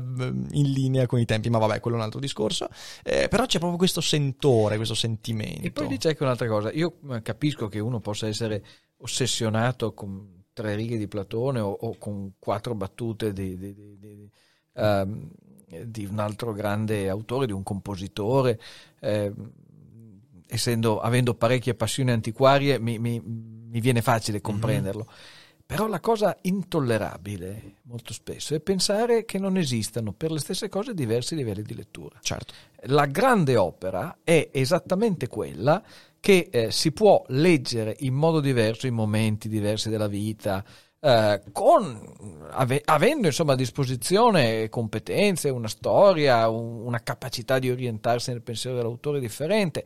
in linea con i tempi, ma vabbè, quello è un altro discorso. Eh, però c'è proprio questo sentore, questo sentimento. E poi c'è anche un'altra cosa. Io eh, capisco che uno possa essere ossessionato con tre righe di Platone o, o con quattro battute di, di- di- di- ehm, di un altro grande autore, di un compositore. ehm, essendo, avendo parecchie passioni antiquarie, mi, mi- mi viene facile comprenderlo. Però la cosa intollerabile molto spesso è pensare che non esistano per le stesse cose diversi livelli di lettura. Certo. La grande opera è esattamente quella che eh, si può leggere in modo diverso in momenti diversi della vita, eh, con, ave, avendo insomma a disposizione competenze, una storia, un, una capacità di orientarsi nel pensiero dell'autore differente.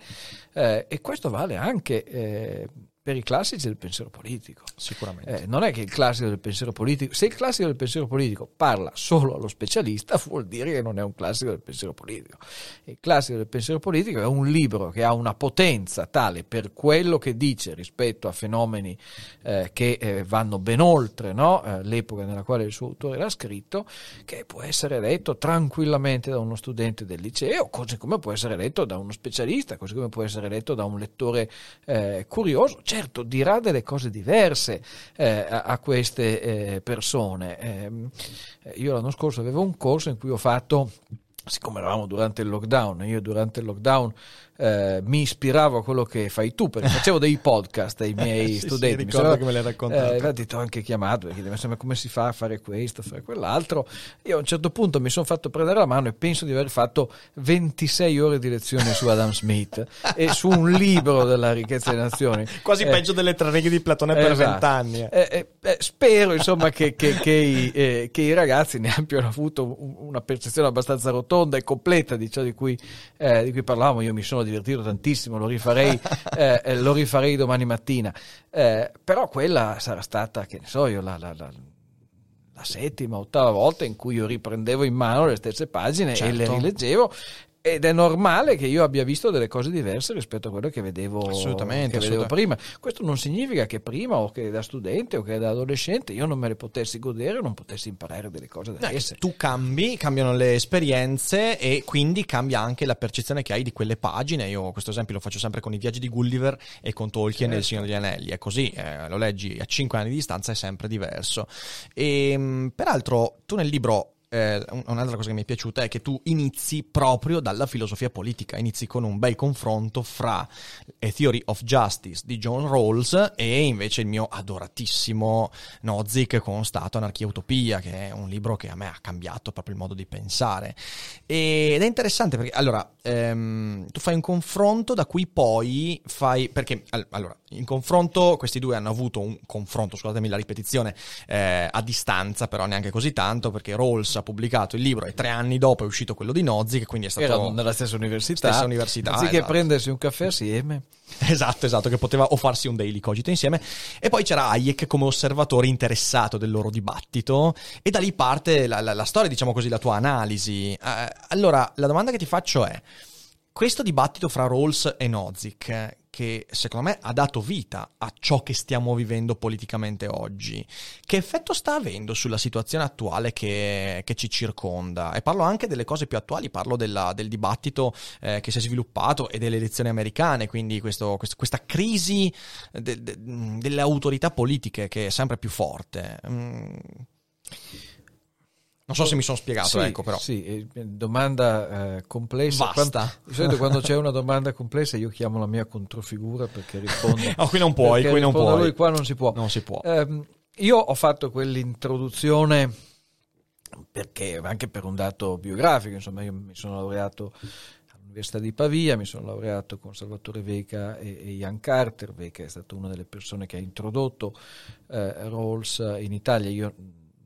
Eh, e questo vale anche eh, per i classici del pensiero politico. Sicuramente. Eh, non è che il classico del pensiero politico, se il classico del pensiero politico parla solo allo specialista, vuol dire che non è un classico del pensiero politico. Il classico del pensiero politico è un libro che ha una potenza tale per quello che dice rispetto a fenomeni eh, che eh, vanno ben oltre no? Eh, l'epoca nella quale il suo autore l'ha scritto, che può essere letto tranquillamente da uno studente del liceo, così come può essere letto da uno specialista, così come può essere letto da un lettore eh, curioso certo dirà delle cose diverse eh, a, a, queste eh, persone. Ehm, eh, io l'anno scorso avevo un corso in cui ho fatto siccome eravamo durante il lockdown, io durante il lockdown eh, mi ispiravo a quello che fai tu, perché (laughs) facevo dei podcast ai miei sì, studenti. Sì, mi ricordo che me l'hai raccontato. Eh, ti ho anche chiamato perché sembra come si fa a fare questo, a fare quell'altro. Io a un certo punto mi sono fatto prendere la mano e penso di aver fatto 26 ore di lezione su Adam Smith e su un libro della ricchezza delle nazioni. Quasi eh, peggio delle tre righe di Platone per esatto. vent'anni. Eh, eh, spero insomma che, che, che, i, eh, che, i, ragazzi ne abbiano avuto una percezione abbastanza rotonda e completa di ciò di cui, eh, di cui parlavamo. Io mi sono divertito tantissimo, lo rifarei, (laughs) eh, lo rifarei domani mattina. Eh, però quella sarà stata, che ne so io, la, la, la, la, settima, ottava volta in cui io riprendevo in mano le stesse pagine certo. e le certo. rileggevo ed è normale che io abbia visto delle cose diverse rispetto a quello che vedevo, assolutamente, che vedevo prima. Questo non significa che prima o che da studente o che da adolescente io non me le potessi godere o non potessi imparare delle cose da eh, esse. Tu cambi, cambiano le esperienze e quindi cambia anche la percezione che hai di quelle pagine. Io questo esempio lo faccio sempre con i viaggi di Gulliver e con Tolkien certo. e il Signore degli Anelli. È così, eh, lo leggi a 5 anni di distanza è sempre diverso. E, ehm, peraltro tu nel libro eh, un'altra cosa che mi è piaciuta è che tu inizi proprio dalla filosofia politica, inizi con un bel confronto fra A Theory of Justice di John Rawls e invece il mio adoratissimo Nozick con Stato, Anarchia, Utopia, che è un libro che a me ha cambiato proprio il modo di pensare. Ed è interessante perché, allora, ehm, tu fai un confronto da cui poi fai, perché, allora, in confronto questi due hanno avuto un confronto, scusatemi la ripetizione, eh, a distanza, però neanche così tanto, perché Rawls ha pubblicato il libro e tre anni dopo è uscito quello di Nozzi, che quindi è stato... Erano nella stessa università. Stessa università Anziché esatto. prendersi un caffè assieme. (laughs) Esatto, esatto, che poteva o farsi un daily cogito insieme. E poi c'era Hayek come osservatore interessato del loro dibattito e da lì parte la, la, la storia, diciamo così, la tua analisi. Eh, allora, la domanda che ti faccio è, questo dibattito fra Rawls e Nozick che secondo me ha dato vita a ciò che stiamo vivendo politicamente oggi. Che effetto sta avendo sulla situazione attuale che, che ci circonda? E parlo anche delle cose più attuali, parlo della, del dibattito eh, che si è sviluppato e delle elezioni americane, quindi questo, questo, questa crisi de, de, delle autorità politiche che è sempre più forte. Mm. Non so se mi sono spiegato, sì, ecco però. Sì, eh, domanda eh, complessa. Basta. Quando, di solito quando c'è una (laughs) domanda complessa io chiamo la mia controfigura perché rispondo. (laughs) no, qui non puoi, qui non puoi. Lui qua non si può. Non si può. Eh, io ho fatto quell'introduzione perché anche per un dato biografico, insomma, io mi sono laureato all'Università di Pavia, mi sono laureato con Salvatore Veca e, e Ian Carter. Veca è stata una delle persone che ha introdotto eh, Rawls in Italia. Io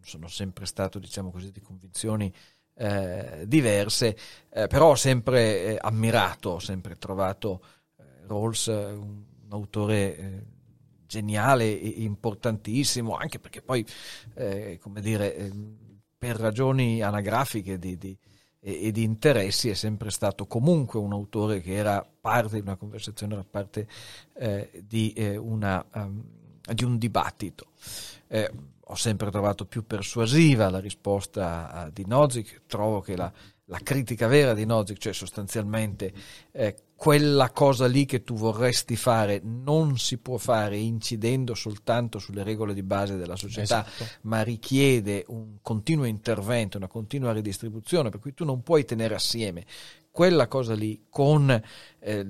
sono sempre stato, diciamo così, di convinzioni eh, diverse, eh, però ho sempre eh, ammirato, ho sempre trovato eh, Rawls un, un autore eh, geniale e importantissimo, anche perché poi, eh, come dire, per ragioni anagrafiche di, di, e, di interessi è sempre stato comunque un autore che era parte di una conversazione, era parte di, una, um, di un dibattito. Eh, ho sempre trovato più persuasiva la risposta di Nozick, trovo che la, la critica vera di Nozick, cioè sostanzialmente eh, quella cosa lì che tu vorresti fare non si può fare incidendo soltanto sulle regole di base della società, esatto. ma richiede un continuo intervento, una continua ridistribuzione, per cui tu non puoi tenere assieme quella cosa lì con eh,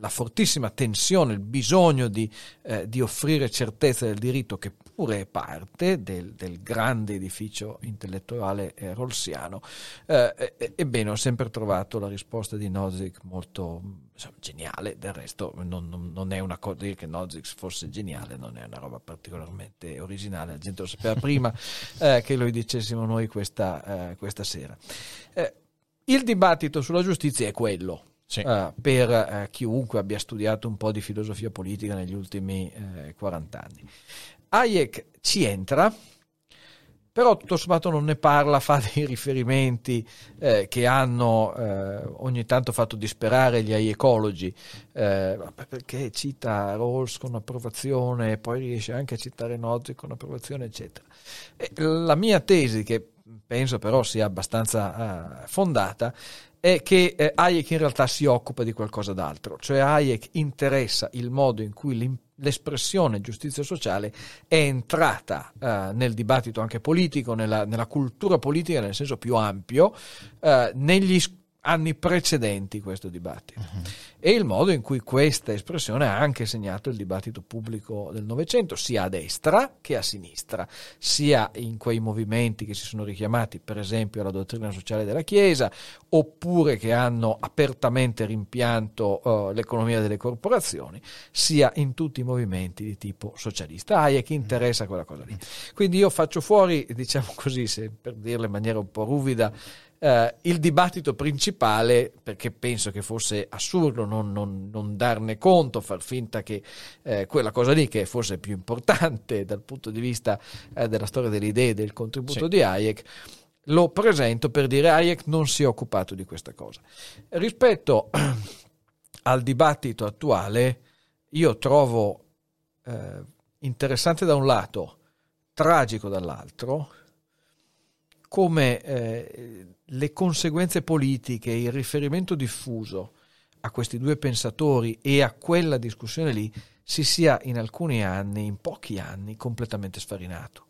la fortissima tensione, il bisogno di, eh, di, offrire certezza del diritto, che pure è parte del, del grande edificio intellettuale eh, rolsiano, eh, ebbene ho sempre trovato la risposta di Nozick molto insomma, geniale, del resto non, non, non, è una cosa dire che Nozick fosse geniale, non è una roba particolarmente originale, la gente lo sapeva (laughs) prima eh, che lo dicessimo noi questa, eh, questa sera. Eh, il dibattito sulla giustizia è quello sì. uh, per uh, chiunque abbia studiato un po' di filosofia politica negli ultimi uh, eh, 40 anni. Hayek ci entra, però tutto sommato non ne parla, (laughs) fa dei riferimenti eh, che hanno eh, ogni tanto fatto disperare gli hayekologi, eh, perché cita Rawls con approvazione, poi riesce anche a citare Nozick con approvazione, eccetera. E la mia tesi, che penso però sia abbastanza fondata, è che eh, Hayek in realtà si occupa di qualcosa d'altro, cioè Hayek interessa il modo in cui l'espressione giustizia sociale è entrata eh, nel dibattito anche politico, nella, nella, cultura politica nel senso più ampio, eh, negli anni precedenti questo dibattito uh-huh. e il modo in cui questa espressione ha anche segnato il dibattito pubblico del Novecento, sia a destra che a sinistra, sia in quei movimenti che si sono richiamati per esempio alla dottrina sociale della Chiesa, oppure che hanno apertamente rimpianto uh, l'economia delle corporazioni, sia in tutti i movimenti di tipo socialista. Hayek interessa quella cosa lì. Quindi io faccio fuori, diciamo così, se per dirlo in maniera un po' ruvida, Uh, il dibattito principale, perché penso che fosse assurdo non, non, non darne conto, far finta che uh, quella cosa lì, che è forse più importante (laughs) dal punto di vista uh, della storia delle idee, del contributo sì. di Hayek, lo presento per dire Hayek non si è occupato di questa cosa. Rispetto (clears throat) al dibattito attuale, io trovo interessante da un lato, tragico dall'altro, come eh, le conseguenze politiche, il riferimento diffuso a questi due pensatori e a quella discussione lì si sia in alcuni anni, in pochi anni, completamente sfarinato.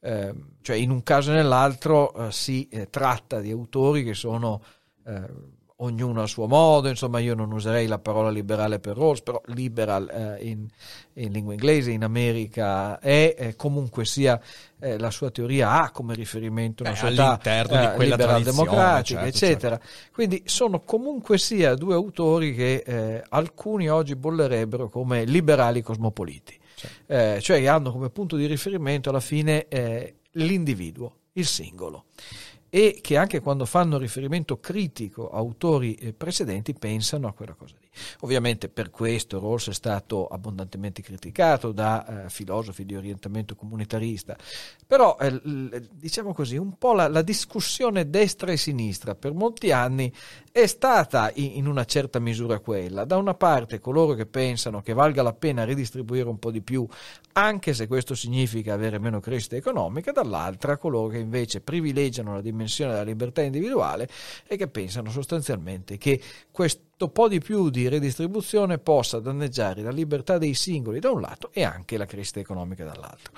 Eh, cioè in un caso e nell'altro eh, si eh, tratta di autori che sono eh, ognuno a suo modo, insomma io non userei la parola liberale per Rawls, però liberal eh, in, in, lingua inglese in America è eh, comunque sia eh, la sua teoria ha come riferimento una Beh, società eh, liberal democratica, certo, eccetera. Certo. Quindi sono comunque sia due autori che eh, alcuni oggi bollerebbero come liberali cosmopoliti, certo. Eh, cioè che hanno come punto di riferimento alla fine l'individuo, il singolo e che anche quando fanno riferimento critico a autori eh, precedenti pensano a quella cosa. Ovviamente per questo Rawls è stato abbondantemente criticato da eh, filosofi di orientamento comunitarista, però eh, diciamo così, un po' la, la, discussione destra e sinistra per molti anni è stata in, in una certa misura quella. Da una parte coloro che pensano che valga la pena ridistribuire un po' di più, anche se questo significa avere meno crescita economica, dall'altra coloro che invece privilegiano la dimensione della libertà individuale e che pensano sostanzialmente che questo po' di più di redistribuzione possa danneggiare la libertà dei singoli da un lato e anche la crescita economica dall'altro.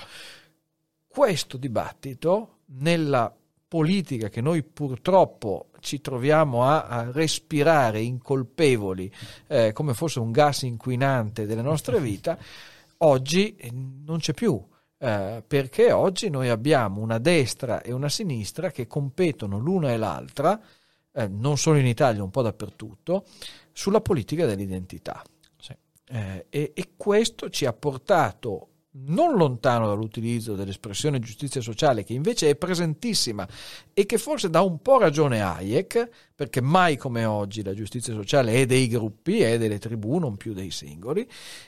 Questo dibattito nella politica che noi purtroppo ci troviamo a, a respirare incolpevoli eh, come fosse un gas inquinante delle nostre vite, oggi non c'è più eh, perché oggi noi abbiamo una destra e una sinistra che competono l'una e l'altra, eh, non solo in Italia, un po' dappertutto, sulla politica dell'identità. Sì. Eh, e, e questo ci ha portato non lontano dall'utilizzo dell'espressione giustizia sociale, che invece è presentissima e che forse dà un po' ragione a Hayek, perché mai come oggi la giustizia sociale è dei gruppi, è delle tribù, non più dei singoli,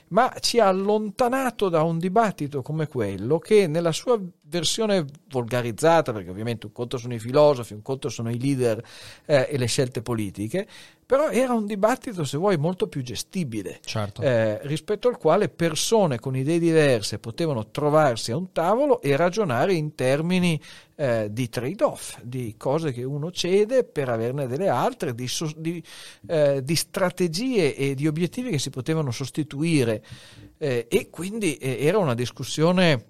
ma ci ha allontanato da un dibattito come quello che nella sua versione volgarizzata, perché ovviamente un conto sono i filosofi, un conto sono i leader eh, e le scelte politiche, però era un dibattito, se vuoi, molto più gestibile, certo. eh, rispetto al quale persone con idee diverse potevano trovarsi a un tavolo e ragionare in termini eh, di trade-off, di cose che uno cede per averne delle altre, di, di, eh, di strategie e di obiettivi che si potevano sostituire. Eh, e quindi eh, era una discussione,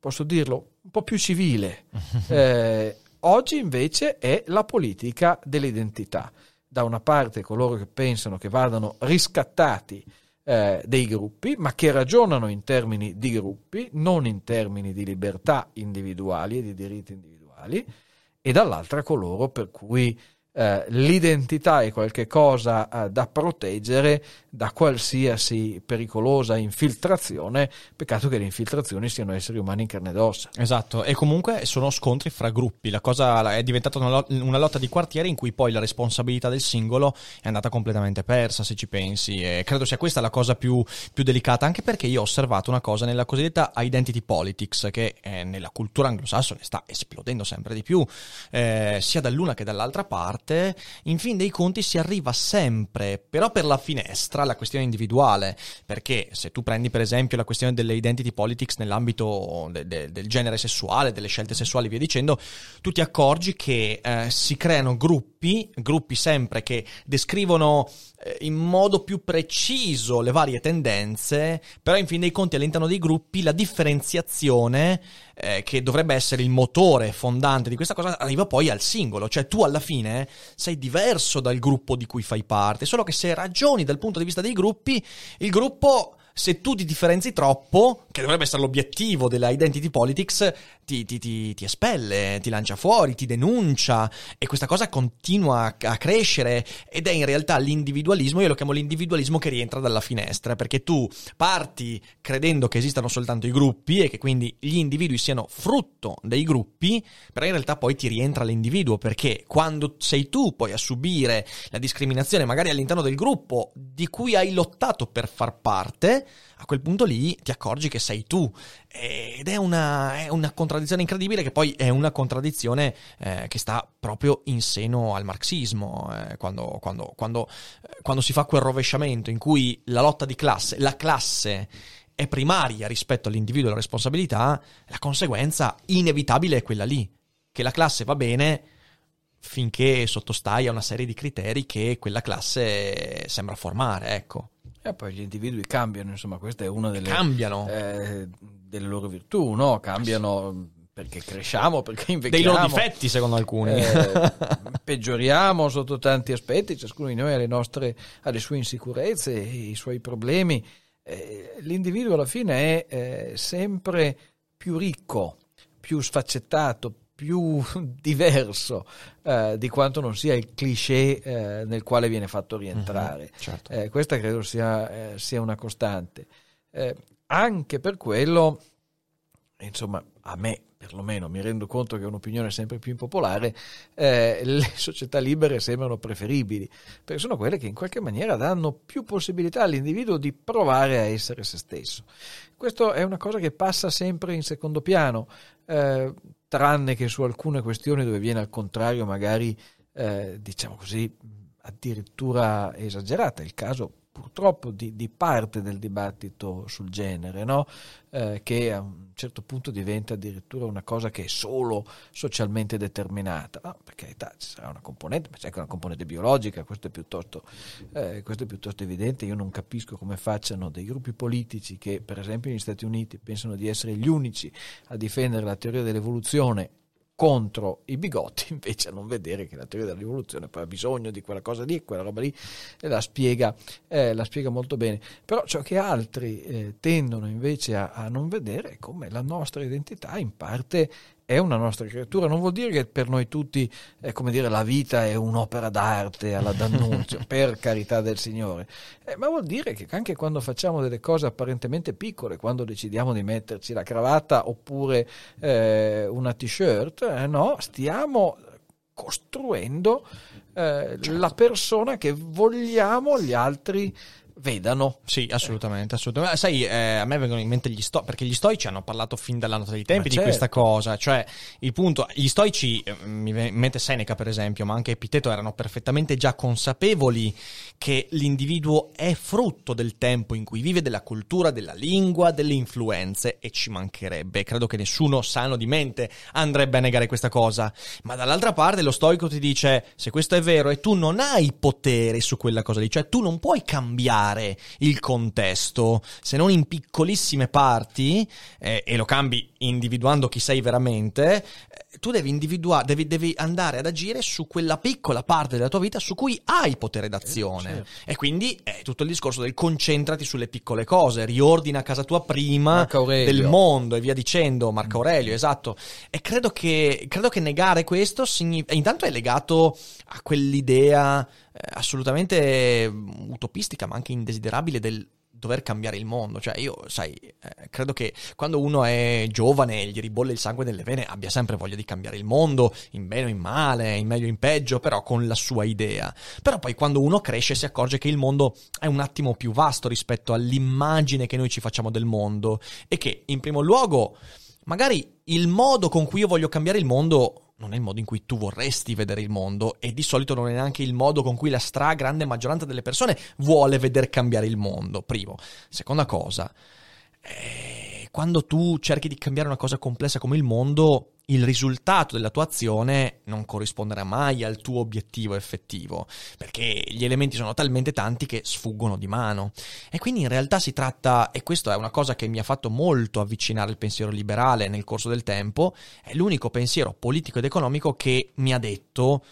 posso dirlo, un po' più civile. (laughs) Eh, oggi invece è la politica dell'identità da una parte coloro che pensano che vadano riscattati eh, dei gruppi, ma che ragionano in termini di gruppi, non in termini di libertà individuali e di diritti individuali, e dall'altra coloro per cui eh, l'identità è qualcosa eh, da proteggere da qualsiasi pericolosa infiltrazione, peccato che le infiltrazioni siano esseri umani in carne ed ossa. Esatto, e comunque sono scontri fra gruppi, la cosa è diventata una, una lotta di quartiere in cui poi la responsabilità del singolo è andata completamente persa, se ci pensi, e credo sia questa la cosa più, più delicata, anche perché io ho osservato una cosa nella cosiddetta identity politics, che eh, nella cultura anglosassone sta esplodendo sempre di più, eh, sia dall'una che dall'altra parte, parte, in fin dei conti si arriva sempre, però per la finestra, alla questione individuale, perché se tu prendi per esempio la questione delle identity politics nell'ambito de- de- del genere sessuale, delle scelte sessuali e via dicendo, tu ti accorgi che eh, si creano gruppi, gruppi sempre che descrivono in modo più preciso le varie tendenze, però in fin dei conti all'interno dei gruppi la differenziazione eh, che dovrebbe essere il motore fondante di questa cosa arriva poi al singolo, cioè tu alla fine sei diverso dal gruppo di cui fai parte, solo che se ragioni dal punto di vista dei gruppi, il gruppo se tu ti differenzi troppo, che dovrebbe essere l'obiettivo della identity politics, ti, ti, ti, ti, espelle, ti lancia fuori, ti denuncia e questa cosa continua a, crescere ed è in realtà l'individualismo, io lo chiamo l'individualismo che rientra dalla finestra, perché tu parti credendo che esistano soltanto i gruppi e che quindi gli individui siano frutto dei gruppi, però in realtà poi ti rientra l'individuo, perché quando sei tu poi a subire la discriminazione magari all'interno del gruppo di cui hai lottato per far parte, a quel punto lì ti accorgi che sei tu. Ed è una, è una contraddizione incredibile che poi è una contraddizione eh, che sta proprio in seno al marxismo, eh, quando, quando, quando, eh, quando si fa quel rovesciamento in cui la lotta di classe, la classe è primaria rispetto all'individuo e alla responsabilità, la conseguenza inevitabile è quella lì, che la classe va bene finché sottostai a una serie di criteri che quella classe sembra formare, ecco. E poi gli individui cambiano, insomma, questa è una delle, eh, delle loro virtù, no? Cambiano perché cresciamo, perché invecchiamo. Dei loro difetti, secondo alcuni. Eh, (laughs) peggioriamo sotto tanti aspetti, ciascuno di noi ha le, nostre, ha le sue insicurezze, i suoi problemi. Eh, l'individuo alla fine è eh, sempre più ricco, più sfaccettato, più (laughs) diverso eh, di quanto non sia il cliché eh, nel quale viene fatto rientrare. Mm-hmm, certo. eh, questa credo sia, eh, sia una costante. Eh, anche per quello, insomma, a me perlomeno mi rendo conto che è un'opinione sempre più impopolare, eh, (laughs) le società libere sembrano preferibili, perché sono quelle che in qualche maniera danno più possibilità all'individuo di provare a essere se stesso. Questo è una cosa che passa sempre in secondo piano. Tranne che su alcune questioni dove viene al contrario magari, eh, diciamo così, addirittura esagerata. Il caso purtroppo di, di, parte del dibattito sul genere, no? eh, che a un certo punto diventa addirittura una cosa che è solo socialmente determinata. No, per carità, ci sarà una componente, ma c'è anche una componente biologica, questo è, piuttosto, eh, questo è piuttosto evidente. Io non capisco come facciano dei gruppi politici che, per esempio, negli Stati Uniti pensano di essere gli unici a difendere la teoria dell'evoluzione contro i bigotti, (laughs) invece a non vedere che la teoria della rivoluzione poi ha bisogno di quella cosa lì, quella roba lì, e la spiega, eh, la spiega molto bene. Però ciò che altri eh, tendono invece a, a, non vedere è come la nostra identità in parte è una nostra creatura, non vuol dire che per noi tutti è come dire la vita è un'opera d'arte alla D'Annunzio, (laughs) per carità del Signore, eh, ma vuol dire che anche quando facciamo delle cose apparentemente piccole, quando decidiamo di metterci la cravatta oppure eh, una t-shirt, eh, no, stiamo costruendo eh, certo. la persona che vogliamo gli altri vedano. Sì, assolutamente, assolutamente. Sai, eh, a me vengono in mente gli stoici, perché gli stoici hanno parlato fin dalla nota dei tempi ma di certo. questa cosa, cioè il punto, gli stoici, eh, mi viene in mente Seneca per esempio, ma anche Epiteto erano perfettamente già consapevoli che l'individuo è frutto del tempo in cui vive, della cultura, della lingua, delle influenze e ci mancherebbe, credo che nessuno sano di mente andrebbe a negare questa cosa, ma dall'altra parte lo stoico ti dice se questo è vero e tu non hai potere su quella cosa lì, cioè tu non puoi cambiare cambiare il contesto, se non in piccolissime parti, eh, e lo cambi individuando chi sei veramente, tu devi individuare, devi, devi, andare ad agire su quella piccola parte della tua vita su cui hai potere d'azione. Eh, certo. E quindi è tutto il discorso del concentrati sulle piccole cose, riordina casa tua prima del mondo e via dicendo, Marco Aurelio, esatto. E credo che, credo che negare questo significa, intanto è legato a quell'idea eh, assolutamente utopistica, ma anche indesiderabile del dover cambiare il mondo. Cioè, io, sai, eh, credo che quando uno è giovane e gli ribolle il sangue nelle vene, abbia sempre voglia di cambiare il mondo, in bene o in male, in meglio o in peggio, però con la sua idea. Però poi quando uno cresce si accorge che il mondo è un attimo più vasto rispetto all'immagine che noi ci facciamo del mondo e che, in primo luogo, magari il modo con cui io voglio cambiare il mondo non è il modo in cui tu vorresti vedere il mondo e di solito non è neanche il modo con cui la stragrande maggioranza delle persone vuole veder cambiare il mondo. Primo. Seconda cosa, eh, quando tu cerchi di cambiare una cosa complessa come il mondo, il risultato della tua azione non corrisponderà mai al tuo obiettivo effettivo, perché gli elementi sono talmente tanti che sfuggono di mano. E quindi in realtà si tratta, e questa è una cosa che mi ha fatto molto avvicinare il pensiero liberale nel corso del tempo, è l'unico pensiero politico ed economico che mi ha detto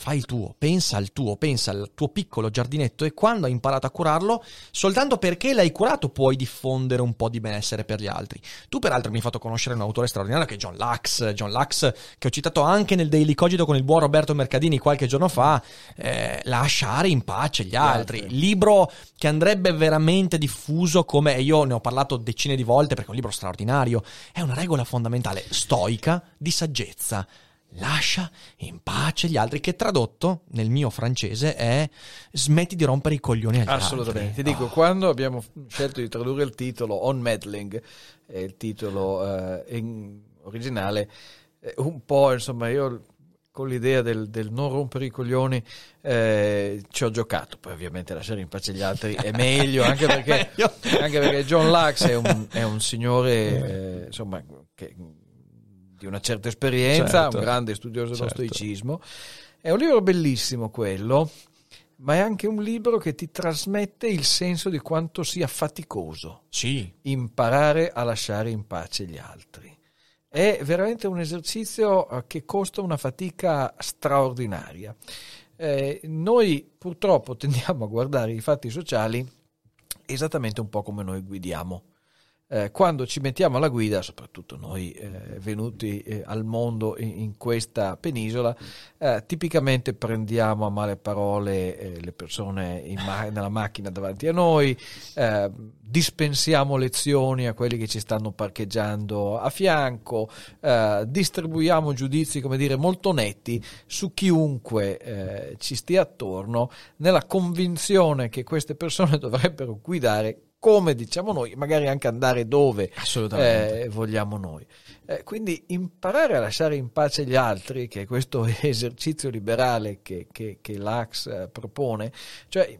Fai il tuo, pensa al tuo, pensa al tuo piccolo giardinetto e quando hai imparato a curarlo, soltanto perché l'hai curato puoi diffondere un po' di benessere per gli altri. Tu peraltro mi hai fatto conoscere un autore straordinario che è John Lux, John Lux che ho citato anche nel Daily Cogito con il buon Roberto Mercadini qualche giorno fa, eh, Lasciare in pace gli altri. altri. Libro che andrebbe veramente diffuso come, io ne ho parlato decine di volte perché è un libro straordinario, è una regola fondamentale, stoica, di saggezza lascia in pace gli altri, che tradotto nel mio francese è smetti di rompere i coglioni agli Assolutamente. altri. Ti dico, oh. quando abbiamo scelto di tradurre il titolo On Meddling, è il titolo eh, originale, eh, un po' insomma io con l'idea del, del, non rompere i coglioni eh, ci ho giocato. Poi ovviamente lasciare in pace gli altri è meglio, anche (laughs) perché, anche perché John Lux è un, è un signore eh, insomma, che di una certa esperienza, certo. un grande studioso dello certo. stoicismo. È un libro bellissimo quello, ma è anche un libro che ti trasmette il senso di quanto sia faticoso sì. imparare a lasciare in pace gli altri. È veramente un esercizio eh, che costa una fatica straordinaria. Eh, noi purtroppo tendiamo a guardare i fatti sociali esattamente un po' come noi guidiamo eh, quando ci mettiamo alla guida, soprattutto noi eh, venuti eh, al mondo in, in questa penisola, eh, tipicamente prendiamo a male parole eh, le persone ma- nella macchina davanti a noi, eh, dispensiamo lezioni a quelli che ci stanno parcheggiando a fianco, distribuiamo giudizi, come dire, molto netti su chiunque ci stia attorno, nella convinzione che queste persone (laughs) dovrebbero guidare come diciamo noi, magari anche andare dove eh, vogliamo noi. Eh, quindi imparare a lasciare in pace gli altri, che è questo (laughs) esercizio liberale che, che, che l'Ax eh, propone, cioè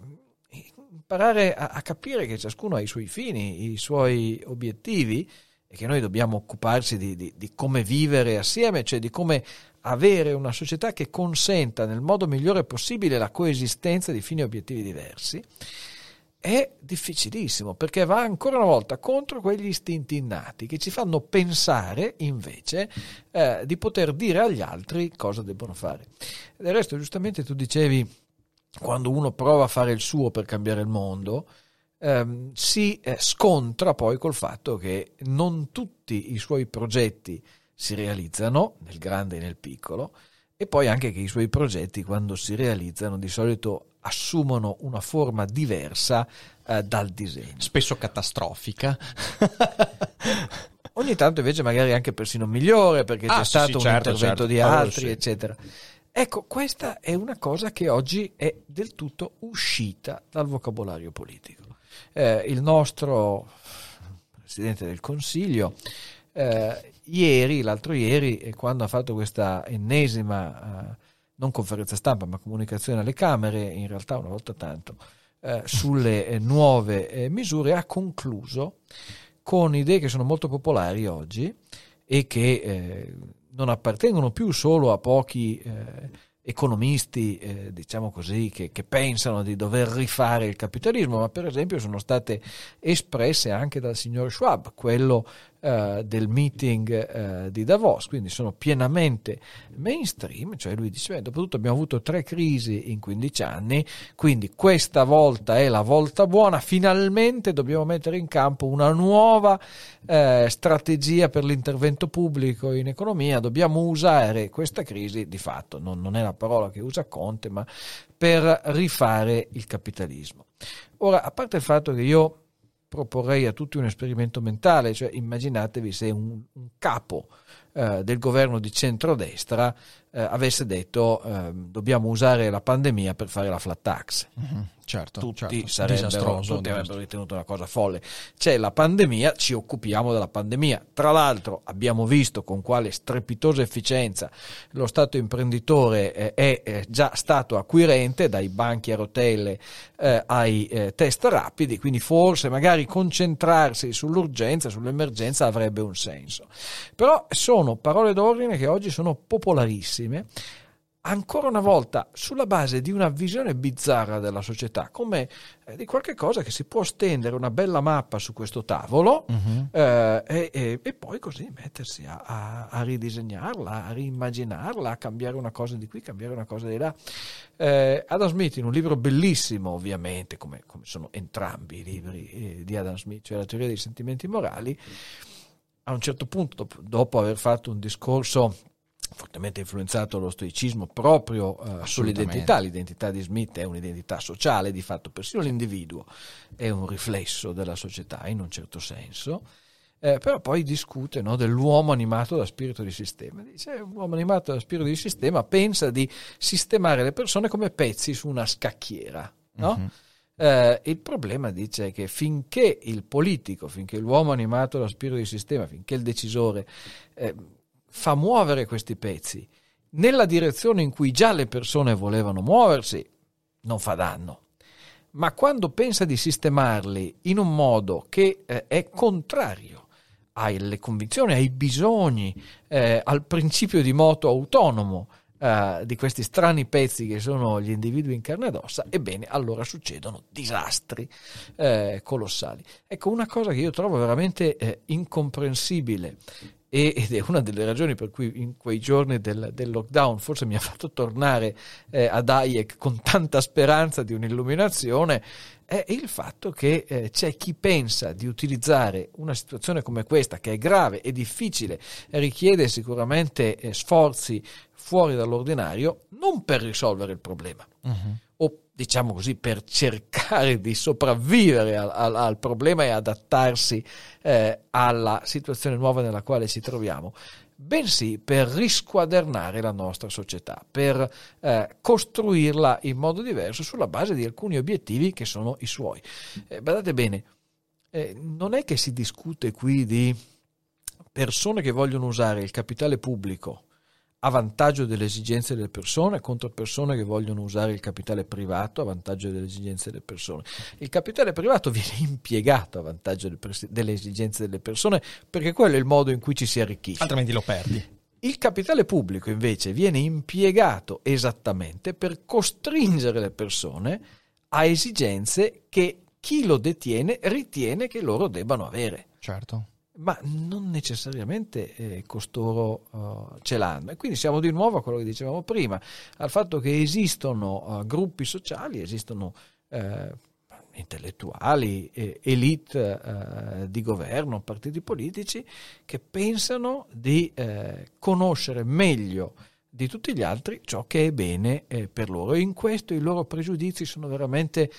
imparare a, a, capire che ciascuno ha i suoi fini, i suoi obiettivi e che noi dobbiamo occuparci di, di, di come vivere assieme, cioè di come avere una società che consenta nel modo migliore possibile la coesistenza di fini e obiettivi diversi è difficilissimo perché va ancora una volta contro quegli istinti innati che ci fanno pensare invece eh, di poter dire agli altri cosa debbono fare. Del resto, giustamente tu dicevi, quando uno prova a fare il suo per cambiare il mondo, ehm, si eh, scontra poi col fatto che non tutti i suoi progetti si realizzano, nel grande e nel piccolo, e poi anche che i suoi progetti quando si realizzano di solito assumono una forma diversa eh, dal disegno. Spesso catastrofica. Ogni tanto invece magari anche persino migliore perché ah, c'è sì, stato sì, un certo, intervento certo. di altri, oh, eccetera. Ecco, questa è una cosa che oggi è del tutto uscita dal vocabolario politico. Eh, il nostro Presidente del Consiglio eh, ieri, l'altro ieri, quando ha fatto questa ennesima eh, non conferenza stampa, ma comunicazione alle Camere, in realtà una volta tanto, eh, sulle eh, nuove eh, misure, ha concluso con idee che sono molto popolari oggi e che eh, non appartengono più solo a pochi eh, economisti, eh, diciamo così, che, che, pensano di dover rifare il capitalismo, ma per esempio sono state espresse anche dal signor Schwab, quello eh, del meeting eh, di Davos, quindi sono pienamente mainstream, cioè lui dice, beh, dopo tutto abbiamo avuto tre crisi in 15 anni, quindi questa volta è la volta buona, finalmente dobbiamo mettere in campo una nuova eh, strategia per l'intervento pubblico in economia, dobbiamo usare questa crisi, di fatto non, non è la parola che usa Conte, ma per rifare il capitalismo. Ora, a parte il fatto che io proporrei a tutti un esperimento mentale, cioè immaginatevi se un, un capo eh, del governo di centrodestra eh, avesse detto eh, dobbiamo usare la pandemia per fare la flat tax. Mm-hmm certo, tutti certo. sarebbero tutti avrebbero ritenuto una cosa folle. C'è la pandemia, ci occupiamo della pandemia. Tra l'altro abbiamo visto con quale strepitosa efficienza lo Stato imprenditore eh, è eh, già stato acquirente dai banchi a rotelle eh, ai eh, test rapidi, quindi forse magari concentrarsi sull'urgenza, sull'emergenza avrebbe un senso. Però sono parole d'ordine che oggi sono popolarissime ancora una volta sulla base di una visione bizzarra della società, come eh, di qualche cosa che si può stendere una bella mappa su questo tavolo uh-huh. eh, e, e, poi così mettersi a, a, a, ridisegnarla, a riimmaginarla, a cambiare una cosa di qui, cambiare una cosa di là. Eh, Adam Smith in un libro bellissimo, ovviamente, come, come sono entrambi i libri eh, di Adam Smith, cioè la teoria dei sentimenti morali, a un certo punto, dopo aver fatto un discorso fortemente influenzato dallo stoicismo proprio uh, sull'identità. L'identità di Smith è un'identità sociale, di fatto persino l'individuo è un riflesso della società in un certo senso. Eh, però poi discute no, dell'uomo animato da spirito di sistema. Dice, un uomo animato da spirito di sistema pensa di sistemare le persone come pezzi su una scacchiera. No? Mm-hmm. Eh, il problema dice che finché il politico, finché l'uomo animato da spirito di sistema, finché il decisore eh, fa muovere questi pezzi nella direzione in cui già le persone volevano muoversi, non fa danno. Ma quando pensa di sistemarli in un modo che eh, è contrario alle convinzioni, ai bisogni, eh, al principio di moto autonomo eh, di questi strani pezzi che sono gli individui in carne ed ossa, ebbene allora succedono disastri eh, colossali. Ecco, una cosa che io trovo veramente eh, incomprensibile ed è una delle ragioni per cui in quei giorni del, del lockdown forse mi ha fatto tornare eh, ad Hayek con tanta speranza di un'illuminazione è il fatto che eh, c'è chi pensa di utilizzare una situazione come questa che è grave e difficile richiede sicuramente eh, sforzi fuori dall'ordinario non per risolvere il problema uh-huh. o diciamo così, per cercare di sopravvivere al, al, al problema e adattarsi eh, alla situazione nuova nella quale ci troviamo, bensì per risquadernare la nostra società, per eh, costruirla in modo diverso sulla base di alcuni obiettivi che sono i suoi. Eh, badate bene, eh, non è che si discute qui di persone che vogliono usare il capitale pubblico a vantaggio delle esigenze delle persone contro persone che vogliono usare il capitale privato a vantaggio delle esigenze delle persone. Il capitale privato (laughs) viene impiegato a vantaggio delle esigenze delle persone perché quello è il modo in cui ci si arricchisce. Altrimenti lo perdi. Il capitale pubblico invece viene impiegato esattamente per costringere le persone a esigenze che chi lo detiene ritiene che loro debbano avere. Certo ma non necessariamente eh, costoro uh, ce l'hanno. E quindi siamo di nuovo a quello che dicevamo prima, al fatto che esistono uh, gruppi sociali, esistono uh, intellettuali, eh, elite di governo, partiti politici che pensano di conoscere meglio di tutti gli altri ciò che è bene per loro e in questo i loro pregiudizi sono veramente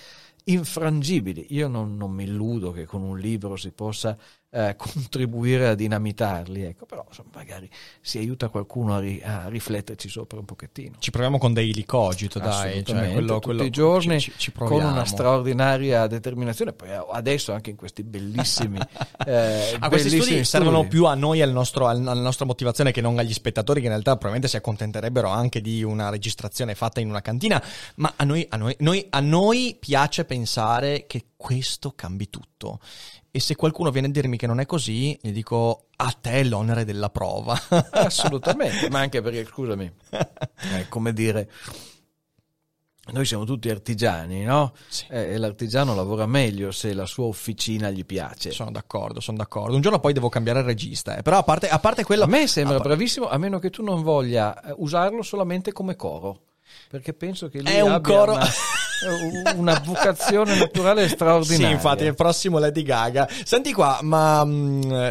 infrangibili. Io non, non mi illudo che con un libro si possa eh, (laughs) contribuire a dinamitarli, ecco, però insomma, magari si aiuta qualcuno a, ri, a, rifletterci sopra un pochettino. Ci proviamo con Daily Cogito, dai, cioè quello, tutti quello, i giorni ci, ci con una straordinaria determinazione, poi adesso anche in questi bellissimi... (laughs) eh, ah, questi studi, studi servono più a noi, al nostro, alla nostra motivazione che non agli spettatori che in realtà probabilmente si accontenterebbero anche di una registrazione fatta in una cantina, ma a noi, a noi, noi, a noi piace pensare che questo cambi tutto. E se qualcuno viene a dirmi che non è così, gli dico a te l'onere della prova. (laughs) Assolutamente, ma anche perché, scusami, (laughs) è come dire, noi siamo tutti artigiani, no? Sì. Eh, e l'artigiano lavora meglio se la sua officina gli piace. Sono d'accordo, sono d'accordo. Un giorno poi devo cambiare il regista, eh. però a parte, a parte quello... A me sembra a- bravissimo, a meno che tu non voglia eh, usarlo solamente come coro, perché penso che lui È un coro- una, eh, una vocazione naturale Sì, straordinaria. infatti, è il prossimo Lady Gaga. Senti qua, ma... mm,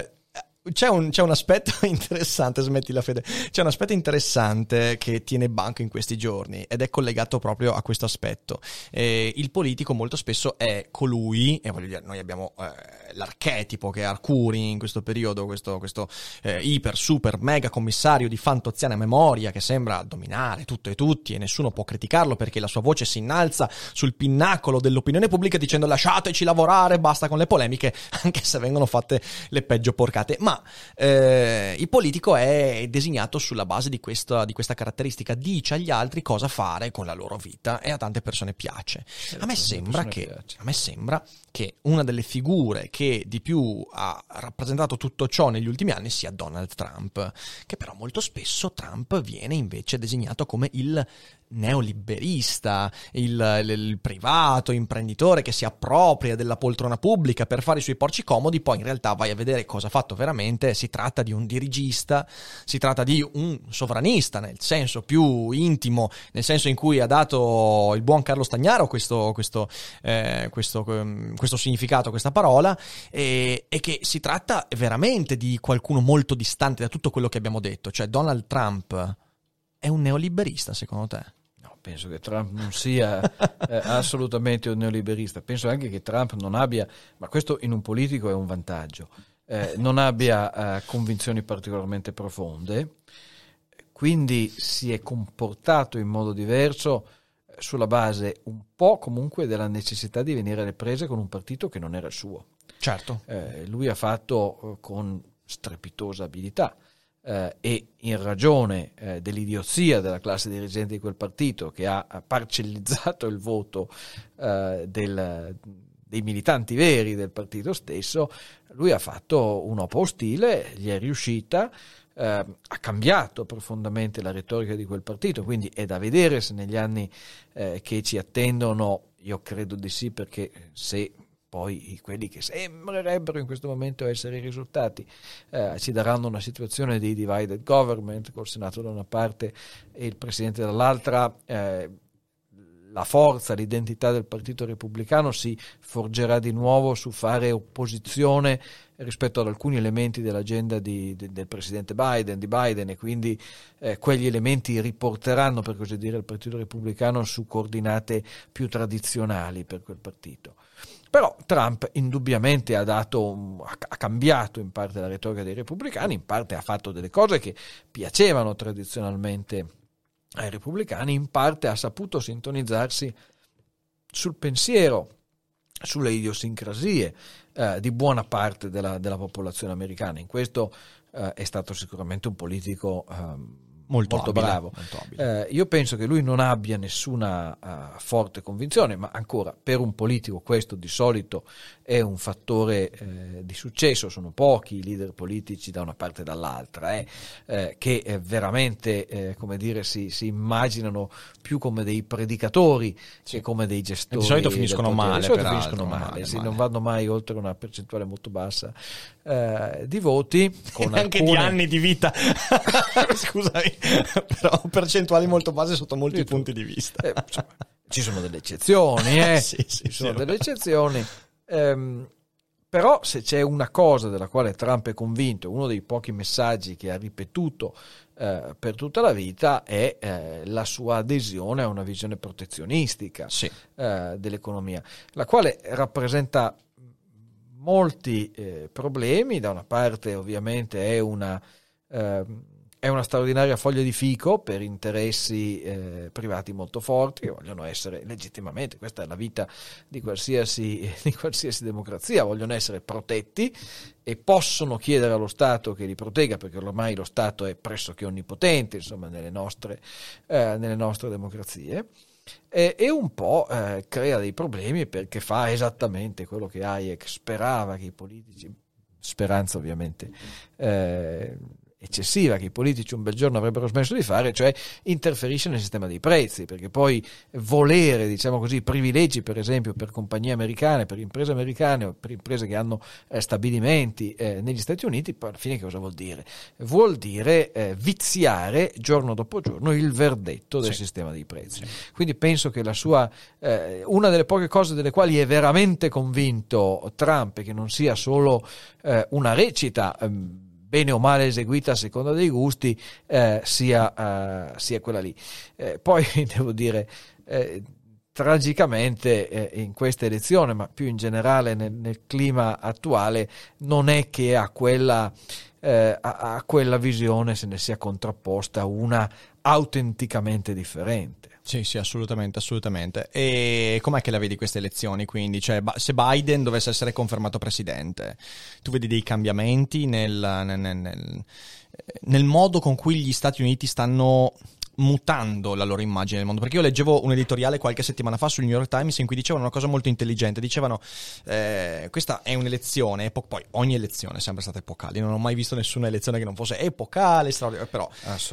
c'è un, c'è un aspetto (laughs) interessante, smetti la fede, c'è un aspetto interessante che tiene banco in questi giorni ed è collegato proprio a questo aspetto. Eh, il politico molto spesso è colui, e voglio dire, noi abbiamo eh, l'archetipo che è Arcuri in questo periodo, questo, questo eh, iper, super, mega commissario di fantoziana memoria che sembra dominare tutto e tutti e nessuno può criticarlo perché la sua voce si innalza sul pinnacolo dell'opinione pubblica dicendo lasciateci lavorare, basta con le polemiche, (laughs) anche se vengono fatte le peggio porcate. Ma eh, il politico è designato sulla base di questa, di questa caratteristica, dice agli altri cosa fare con la loro vita e a tante persone piace. a me sembra che piace. a me sembra che una delle figure che di più ha rappresentato tutto ciò negli ultimi anni sia Donald Trump, che però molto spesso Trump viene invece designato come il neoliberista, il, il- privato, imprenditore che si appropria della poltrona pubblica per fare i suoi porci comodi, poi in realtà vai a vedere cosa ha fatto veramente, si tratta di un dirigista, si tratta di un sovranista nel senso più intimo, nel senso in cui ha dato il buon Carlo Stagnaro questo, questo, eh, questo, ehm, questo significato, questa parola, e, e che si tratta veramente di qualcuno molto distante da tutto quello che abbiamo detto, cioè Donald Trump è un neoliberista secondo te? Penso che Trump non sia (laughs) eh, assolutamente un neoliberista. Penso anche che Trump non abbia, ma questo in un politico è un vantaggio, eh, non abbia eh, convinzioni particolarmente profonde, quindi si è comportato in modo diverso eh, sulla base un po' comunque della necessità di venire alle prese con un partito che non era il suo. Certo. Eh, lui ha fatto eh, con strepitosa abilità eh, e in ragione eh, dell'idiozia della classe dirigente di quel partito che ha parcellizzato il voto eh, del- dei militanti veri del partito stesso, lui ha fatto un'opera ostile, gli è riuscita, eh, ha cambiato profondamente la retorica di quel partito, quindi è da vedere se negli anni eh, che ci attendono, io credo di sì perché se poi quelli che sembrerebbero in questo momento essere i risultati eh, ci daranno una situazione di divided government col Senato da una parte e il Presidente dall'altra, eh, la forza, l'identità del Partito Repubblicano si forgerà di nuovo su fare opposizione rispetto ad alcuni elementi dell'agenda di- de- del Presidente Biden, di Biden e quindi eh, quegli elementi riporteranno per così dire il Partito Repubblicano su coordinate più tradizionali per quel partito. Però Trump indubbiamente ha, dato, ha cambiato in parte la retorica dei repubblicani, in parte ha fatto delle cose che piacevano tradizionalmente ai repubblicani, in parte ha saputo sintonizzarsi sul pensiero, sulle idiosincrasie eh, di buona parte della, della popolazione americana. In questo eh, è stato sicuramente un politico ehm, Molto, molto abile, bravo. molto. Eh, io penso che lui non abbia nessuna eh, forte convinzione, ma ancora per un politico questo di solito è un fattore eh, di successo. Sono pochi i leader politici da una parte e dall'altra eh, eh, che eh, veramente come dire, si, si immaginano più come dei predicatori che come dei gestori. Di solito finiscono male, Di solito finiscono male, male, sì, male. non vanno mai oltre una percentuale molto bassa di voti. Con (laughs) anche alcune- di anni di vita. (laughs) (laughs) Scusami, (laughs) però percentuali molto basse sotto molti punti di vista. Eh, insomma, (laughs) ci sono delle eccezioni, eh? (laughs) Sì, sì, ci sono sì. delle eccezioni. Ehm, però se c'è una cosa della quale Trump è convinto, uno dei pochi messaggi che ha ripetuto eh, per tutta la vita è eh, la sua adesione a una visione protezionistica Sì. eh, dell'economia, la quale rappresenta molti eh, problemi. Da una parte, ovviamente, è una, ehm, è una straordinaria foglia di fico per interessi eh, privati molto forti che vogliono essere legittimamente, questa è la vita di qualsiasi, (laughs) di qualsiasi democrazia, vogliono essere protetti e possono chiedere allo Stato che li protegga perché ormai lo Stato è pressoché onnipotente insomma, nelle, nostre, eh, nelle nostre democrazie. e, un po' eh, crea dei problemi perché fa esattamente quello che Hayek sperava che i politici, speranza ovviamente, eh, eccessiva che i politici un bel giorno avrebbero smesso di fare, cioè interferisce nel sistema dei prezzi, perché poi volere, diciamo così, privilegi per esempio per compagnie americane, per imprese americane o per imprese che hanno eh, stabilimenti eh, negli Stati Uniti, poi alla fine cosa vuol dire? Vuol dire eh, viziare giorno dopo giorno il verdetto del sì. sistema dei prezzi. Sì. Quindi penso che la sua, eh, una delle poche cose delle quali è veramente convinto Trump, che non sia solo eh, una recita, ehm, bene o male eseguita a seconda dei gusti, eh, sia, uh, sia, quella lì. Eh, poi (laughs) devo dire, eh, tragicamente eh, in questa elezione, ma più in generale nel, nel clima attuale, non è che a quella, eh, a, a quella visione se ne sia contrapposta una autenticamente differente. Sì, sì, assolutamente, assolutamente. E com'è che la vedi queste elezioni? Quindi, cioè, se Biden dovesse essere confermato presidente, tu vedi dei cambiamenti nel, nel, nel, nel modo con cui gli Stati Uniti stanno mutando la loro immagine del mondo. Perché io leggevo un editoriale qualche settimana fa sul New York Times in cui dicevano una cosa molto intelligente. Dicevano: eh, Questa è un'elezione, epo- poi ogni elezione è sempre stata epocale. Non ho mai visto nessuna elezione che non fosse epocale, straordinaria. Però,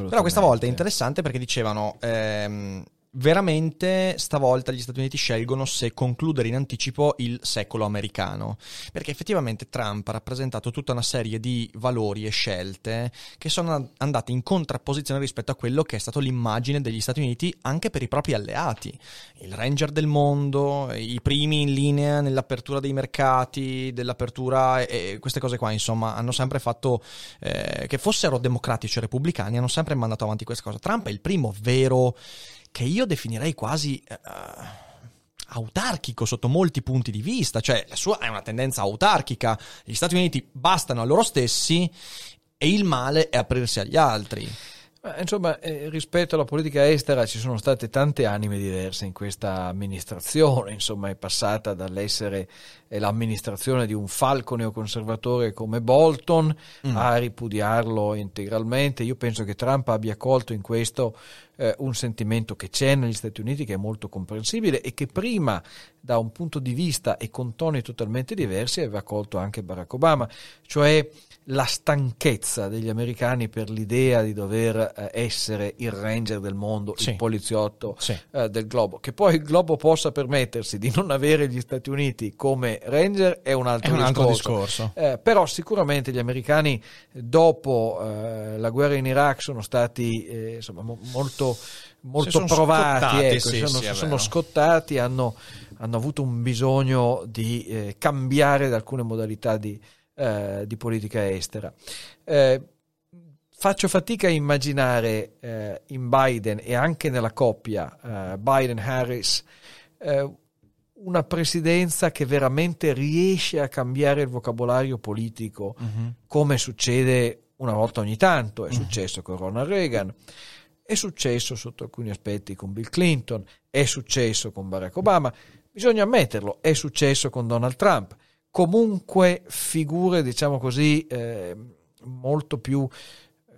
però questa volta è interessante perché dicevano. Ehm, veramente stavolta gli Stati Uniti scelgono se concludere in anticipo il secolo americano, perché effettivamente Trump ha rappresentato tutta una serie di valori e scelte che sono andate in contrapposizione rispetto a quello che è stato l'immagine degli Stati Uniti anche per i propri alleati, il ranger del mondo, i primi in linea nell'apertura dei mercati, dell'apertura e queste cose qua, insomma, hanno sempre fatto eh, che fossero democratici o repubblicani, hanno sempre mandato avanti questa cosa. Trump è il primo vero che io definirei quasi uh, autarchico sotto molti punti di vista, cioè la sua è una tendenza autarchica, gli Stati Uniti bastano a loro stessi e il male è aprirsi agli altri. Insomma, eh, rispetto alla politica estera ci sono state tante anime diverse in questa amministrazione, insomma è passata dall'essere eh, l'amministrazione di un falco neoconservatore come Bolton mm. a ripudiarlo integralmente. Io penso che Trump abbia colto in questo eh, un sentimento che c'è negli Stati Uniti che è molto comprensibile e che prima da un punto di vista e con toni totalmente diversi aveva colto anche Barack Obama, cioè la stanchezza degli americani per l'idea di dover eh, essere il ranger del mondo, sì. il poliziotto sì. eh, del globo. Che poi il globo possa permettersi di non avere gli Stati Uniti come ranger è un altro è un discorso. Altro discorso. Eh, però sicuramente gli americani dopo eh, la guerra in Iraq sono stati eh, insomma, mo- molto, molto provati, scottati, ecco, sì, sono, sono scottati, hanno, hanno, avuto un bisogno di eh, cambiare alcune modalità di eh, di politica estera. Eh, faccio fatica a immaginare eh, in Biden e anche nella coppia eh, Biden-Harris eh, una presidenza che veramente riesce a cambiare il vocabolario politico uh-huh. come succede una volta ogni tanto, è uh-huh. successo con Ronald Reagan. È successo sotto alcuni aspetti con Bill Clinton, è successo con Barack Obama, bisogna ammetterlo, è successo con Donald Trump comunque figure, diciamo così, eh, molto più eh,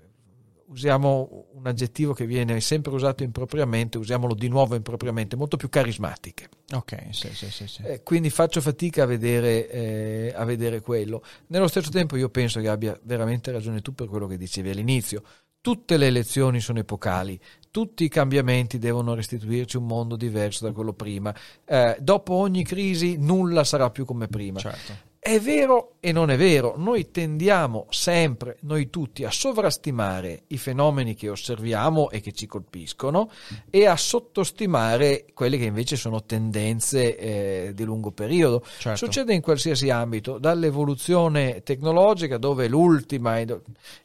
usiamo un aggettivo che viene sempre usato impropriamente, usiamolo di nuovo impropriamente, molto più carismatiche. Ok, sì, sì, sì. sì. Eh, quindi faccio fatica a vedere, eh, a vedere quello. Nello stesso tempo io penso che abbia veramente ragione tu per quello che dicevi all'inizio. Tutte le elezioni sono epocali, tutti i cambiamenti devono restituirci un mondo diverso da quello prima. Eh, dopo ogni crisi nulla sarà più come prima. Certo. È vero e non è vero, noi tendiamo sempre, noi tutti, a sovrastimare i fenomeni che osserviamo e che ci colpiscono e a sottostimare quelle che invece sono tendenze eh, di lungo periodo. Certo. Succede in qualsiasi ambito, dall'evoluzione tecnologica dove l'ultima, il,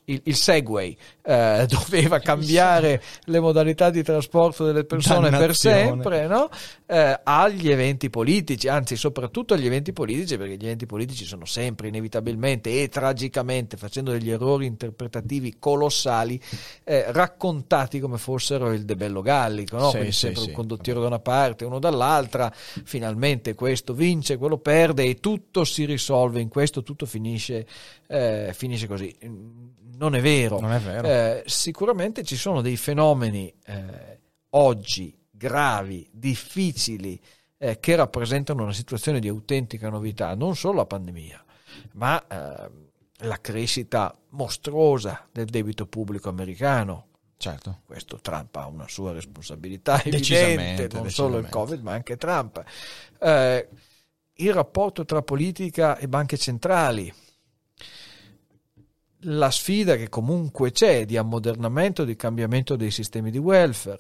il Segway, eh, (laughs) doveva cambiare le modalità di trasporto delle persone Dannazione. per sempre, no? Eh, agli eventi politici, anzi soprattutto agli eventi politici, perché gli eventi politici sono sempre inevitabilmente e tragicamente facendo degli errori interpretativi colossali eh, raccontati come fossero il debello gallico, no? Sì, Quindi sì, sempre sì. un condottiero da una parte, uno dall'altra, finalmente questo vince, quello perde e tutto si risolve, in questo tutto finisce, eh, finisce così. Non è vero. Non è vero. Eh, sicuramente ci sono dei fenomeni eh, oggi gravi, difficili, eh, che rappresentano una situazione di autentica novità, non solo la pandemia, ma eh, la crescita mostruosa del debito pubblico americano. Certo. Questo Trump ha una sua responsabilità evidente, non solo il Covid, ma anche Trump. Eh, il rapporto tra politica e banche centrali, la sfida che comunque c'è di ammodernamento, di cambiamento dei sistemi di welfare,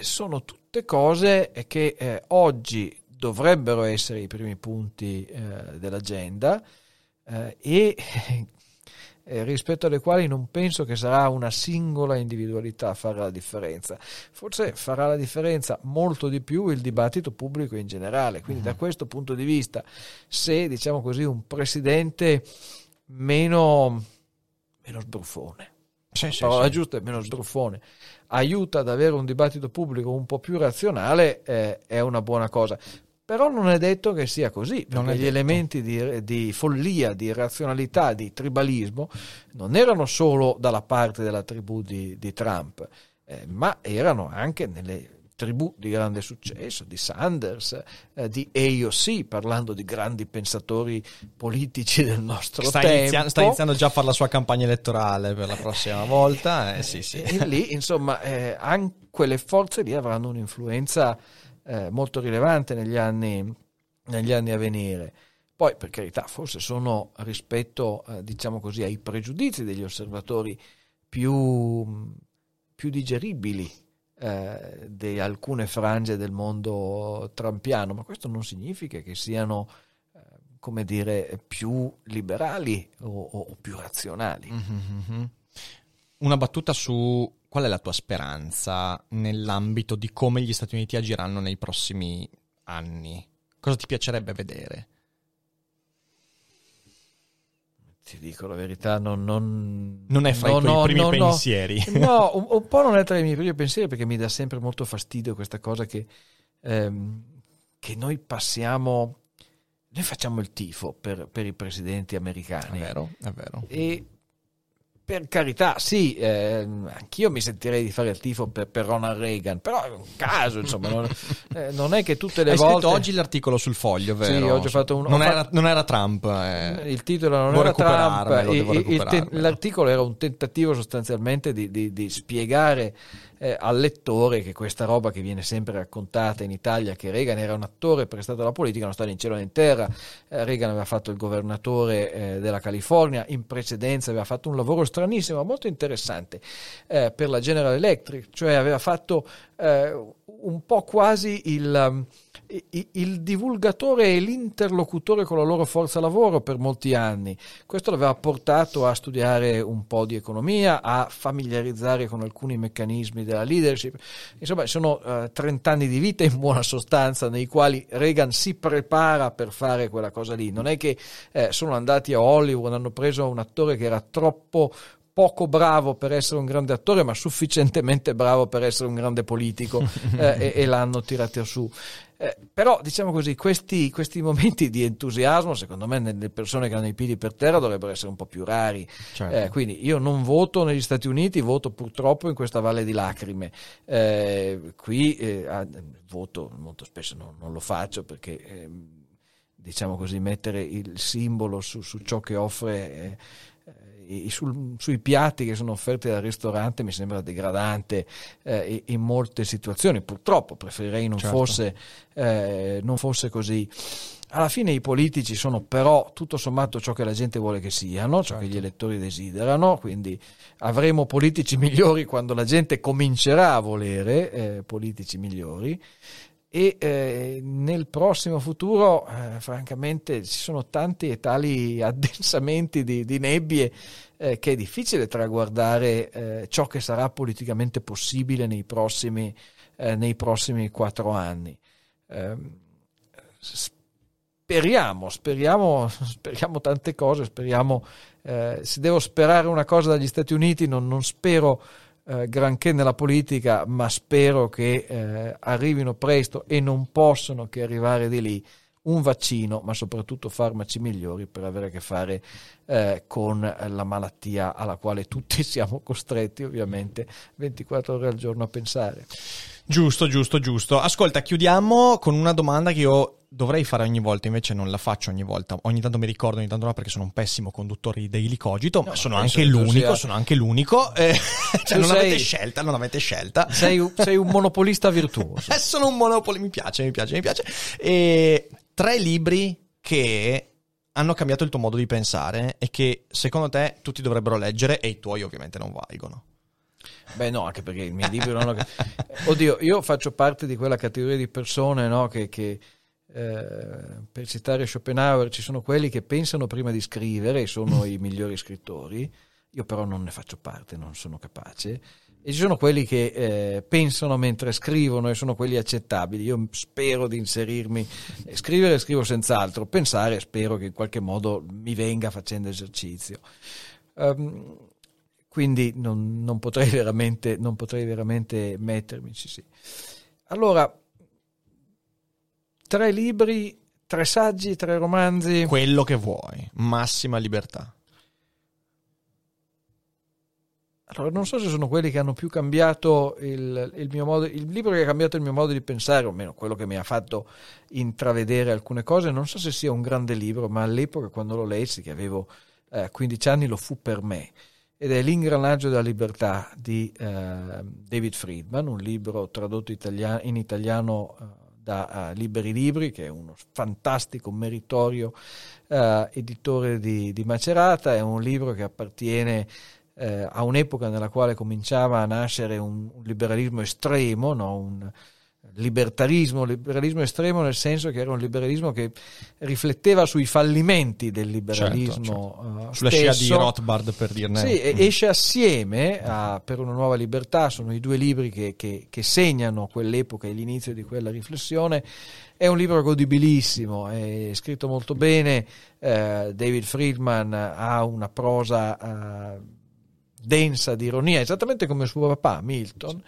sono tutte cose che eh, oggi dovrebbero essere i primi punti eh, dell'agenda eh, e (laughs) eh, rispetto alle quali non penso che sarà una singola individualità a fare la differenza. Forse farà la differenza molto di più il dibattito pubblico in generale. Quindi, uh-huh. da questo punto di vista, se diciamo così un presidente meno, meno sbruffone. Sì, sì, parola sì. giusta è meno sbruffone aiuta ad avere un dibattito pubblico un po' più razionale eh, è una buona cosa però non è detto che sia così, perché gli detto. elementi di, di, follia, di razionalità, di tribalismo non erano solo dalla parte della tribù di, di Trump, eh, ma erano anche nelle tribù di grande successo, di Sanders, eh, di AOC, parlando di grandi pensatori politici del nostro sta tempo. Iniziando, sta iniziando già a fare la sua campagna elettorale per la prossima volta. Eh, sì, sì. E lì, insomma, eh, anche quelle forze lì avranno un'influenza eh, molto rilevante negli anni, negli anni, a venire. Poi, per carità, forse sono rispetto, eh, diciamo così, ai pregiudizi degli osservatori più, più digeribili eh, di alcune frange del mondo trampiano, ma questo non significa che siano, eh, come dire, più liberali o, o più razionali. Mm-hmm. Una battuta su qual è la tua speranza nell'ambito di come gli Stati Uniti agiranno nei prossimi anni? Cosa ti piacerebbe vedere? Ti dico la verità, non, non, non è fra no, i no, primi no, pensieri. (laughs) No, un, un, po' non è tra i miei primi pensieri perché mi dà sempre molto fastidio questa cosa che, ehm, che noi passiamo, noi facciamo il tifo per, per, i presidenti americani. È vero, è vero. E per carità, sì, eh, anch'io mi sentirei di fare il tifo per, per Ronald Reagan, però è un caso, insomma, non, eh, non è che tutte le Hai volte... oggi l'articolo sul foglio, vero? Sì, oggi ho fatto un... Non, fatto... Era, non era, Trump. Eh. Il titolo non era Trump, il, te... l'articolo era un tentativo sostanzialmente di, di, di spiegare eh, al lettore che questa roba che viene sempre raccontata in Italia, che Reagan era un attore prestato alla politica, non sta né in cielo né in terra. Eh, Reagan aveva fatto il governatore eh, della California, in precedenza aveva fatto un lavoro stranissimo, molto interessante eh, per la General Electric, cioè aveva fatto eh, un po' quasi il il divulgatore e l'interlocutore con la loro forza lavoro per molti anni. Questo l'aveva portato a studiare un po' di economia, a familiarizzare con alcuni meccanismi della leadership. Insomma, sono uh, 30 anni di vita in buona sostanza nei quali Reagan si prepara per fare quella cosa lì. Non è che eh, sono andati a Hollywood, hanno preso un attore che era troppo poco bravo per essere un grande attore, ma sufficientemente bravo per essere un grande politico (laughs) eh, e, e, l'hanno tirato su. Eh, però, diciamo così, questi, questi, momenti di entusiasmo, secondo me, nelle persone che hanno i piedi per terra dovrebbero essere un po' più rari. Certo. Eh, quindi io non voto negli Stati Uniti, voto purtroppo in questa valle di lacrime. Eh, qui eh, voto molto spesso non, non lo faccio perché ehm, diciamo così, mettere il simbolo su, su ciò che offre eh, sul, sui piatti che sono offerti dal ristorante mi sembra degradante eh, in molte situazioni. Purtroppo preferirei non, certo. fosse, eh, non fosse così. Alla fine i politici sono però tutto sommato ciò che la gente vuole che siano, ciò certo. che gli elettori desiderano, quindi avremo politici (laughs) migliori quando la gente comincerà a volere eh, politici migliori e eh, nel prossimo futuro eh, francamente ci sono tanti e tali (laughs) addensamenti di, di nebbie eh, che è difficile traguardare eh, ciò che sarà politicamente possibile nei prossimi, eh, nei prossimi quattro anni. Ehm, speriamo, speriamo, (laughs) speriamo tante cose, speriamo, eh, se devo sperare una cosa dagli Stati Uniti non, non spero eh, granché nella politica, ma spero che eh, arrivino presto e non possono che arrivare di lì un vaccino, ma soprattutto farmaci migliori per avere a che fare eh, con la malattia alla quale tutti (laughs) siamo costretti ovviamente 24 ore al giorno a pensare. Giusto, giusto, giusto. Ascolta, chiudiamo con una domanda che io dovrei fare ogni volta, invece non la faccio ogni volta. Ogni tanto mi ricordo, ogni tanto no, perché sono un pessimo conduttore di Daily Cogito, no, ma sono anche l'unico, sono anche l'unico. Eh, (laughs) cioè non sei... avete scelta, non avete scelta. Sei, sei un monopolista virtuoso. (laughs) eh, sono un monopolista, mi piace, mi piace, mi piace. E tre libri che hanno cambiato il tuo modo di pensare e che secondo te tutti dovrebbero leggere e i tuoi ovviamente non valgono. Beh no, anche perché i miei libri non hanno... (laughs) Oddio, io faccio parte di quella categoria di persone no, che, che eh, per citare Schopenhauer, ci sono quelli che pensano prima di scrivere e sono i migliori scrittori, io però non ne faccio parte, non sono capace, e ci sono quelli che eh, pensano mentre scrivono e sono quelli accettabili. Io spero di inserirmi, scrivere scrivo senz'altro, pensare spero che in qualche modo mi venga facendo esercizio. Um, quindi non, non, potrei veramente, non potrei veramente mettermici. Sì. Allora, tre libri, tre saggi, tre romanzi. Quello che vuoi, massima libertà. Allora, non so se sono quelli che hanno più cambiato il, il, mio modo, il libro che ha cambiato il mio modo di pensare, o almeno quello che mi ha fatto intravedere alcune cose. Non so se sia un grande libro, ma all'epoca quando lo lessi, che avevo eh, 15 anni, lo fu per me ed è L'ingranaggio della libertà di eh, David Friedman, un libro tradotto italia- in italiano eh, da uh, Liberi Libri, che è uno fantastico, meritorio uh, editore di, di, Macerata, è un libro che appartiene uh, a un'epoca nella quale cominciava a nascere un, un liberalismo estremo, no? un, libertarismo, liberalismo estremo nel senso che era un liberalismo che rifletteva sui fallimenti del liberalismo certo, certo. Uh, sulla scia di Rothbard per dirne sì, mm. esce assieme a Per una nuova libertà sono i due libri che, che, che segnano quell'epoca e l'inizio di quella riflessione è un libro godibilissimo, è scritto molto bene, eh, David Friedman ha una prosa eh, densa di ironia, esattamente come suo papà Milton,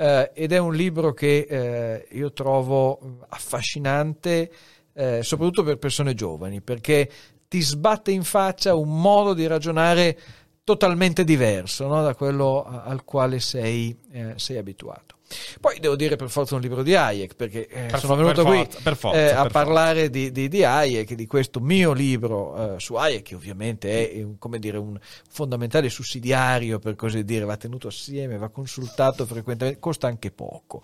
eh, ed è un libro che eh, io trovo affascinante, eh, soprattutto per persone giovani, perché ti sbatte in faccia un modo di ragionare totalmente diverso no? da quello al quale sei, eh, sei abituato. Poi devo dire per forza un libro di Hayek, perché eh, per sono venuto qui forza, forza, eh, a parlare di, di, di, Hayek, di questo mio libro eh, su Hayek, che ovviamente è come dire, un fondamentale sussidiario, per così dire, va tenuto assieme, va consultato frequentemente, costa anche poco.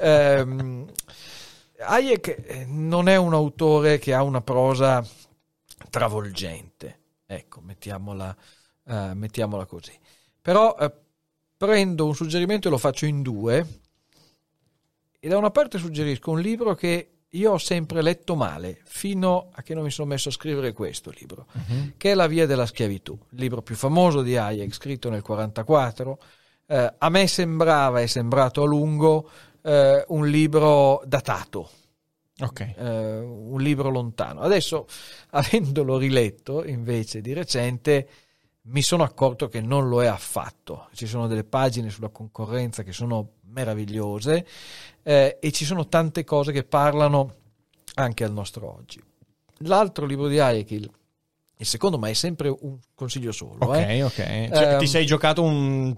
um, (laughs) Hayek eh, non è un autore che ha una prosa travolgente, ecco, mettiamola, uh, mettiamola così. Però uh, prendo un suggerimento e lo faccio in due e da una parte suggerisco un libro che io ho sempre letto male, fino a che non mi sono messo a scrivere questo libro, uh-huh. che è La via della schiavitù, il libro più famoso di Hayek, scritto nel 1944. Eh, a me sembrava, è sembrato a lungo, eh, un libro datato, okay. eh, un libro lontano. Adesso, avendolo riletto invece di recente, mi sono accorto che non lo è affatto. Ci sono delle pagine sulla concorrenza che sono meravigliose eh, e ci sono tante cose che parlano anche al nostro oggi. L'altro libro di Hayek, il, secondo, ma è sempre un consiglio solo. Ok, eh. ok. Cioè, um, ti sei giocato un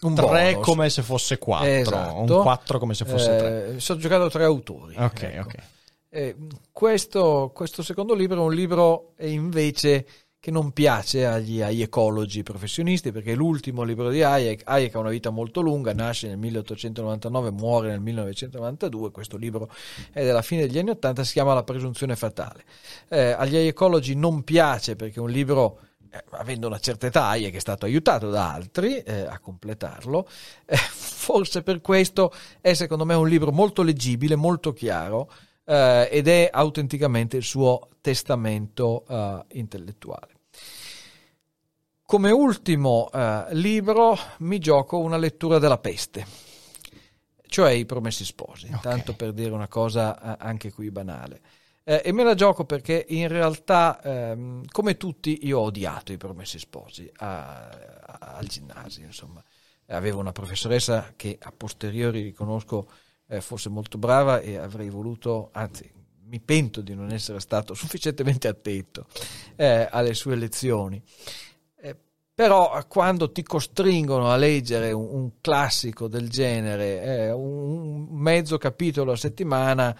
un 3 bonus. come se fosse 4, esatto. un 4 come se fosse 3. Eh, sono giocato tre autori. Ok, ecco. ok. Eh, questo, questo, secondo libro è un libro invece che non piace agli, agli, ecologi professionisti perché è l'ultimo libro di Hayek. Hayek ha una vita molto lunga, nasce nel 1899, muore nel 1992, questo libro è della fine degli anni 80, si chiama La presunzione fatale. Eh, agli ecologi non piace perché è un libro eh, avendo una certa età Hayek è stato aiutato da altri eh, a completarlo, eh, (laughs) forse per questo è secondo me un libro molto leggibile, molto chiaro, Uh, ed è autenticamente il suo testamento uh, intellettuale. Come ultimo uh, libro mi gioco una lettura della peste, cioè I Promessi Sposi, okay. tanto per dire una cosa anche qui banale. e me la gioco perché in realtà, ehm, come tutti, io ho odiato i Promessi Sposi a, a, al ginnasio, insomma. Avevo una professoressa che a posteriori riconosco eh, fosse molto brava e avrei voluto, anzi mi pento di non essere stato (laughs) sufficientemente attento eh, alle sue lezioni. Eh, però quando ti costringono a leggere un, un classico del genere, eh, un mezzo capitolo a settimana,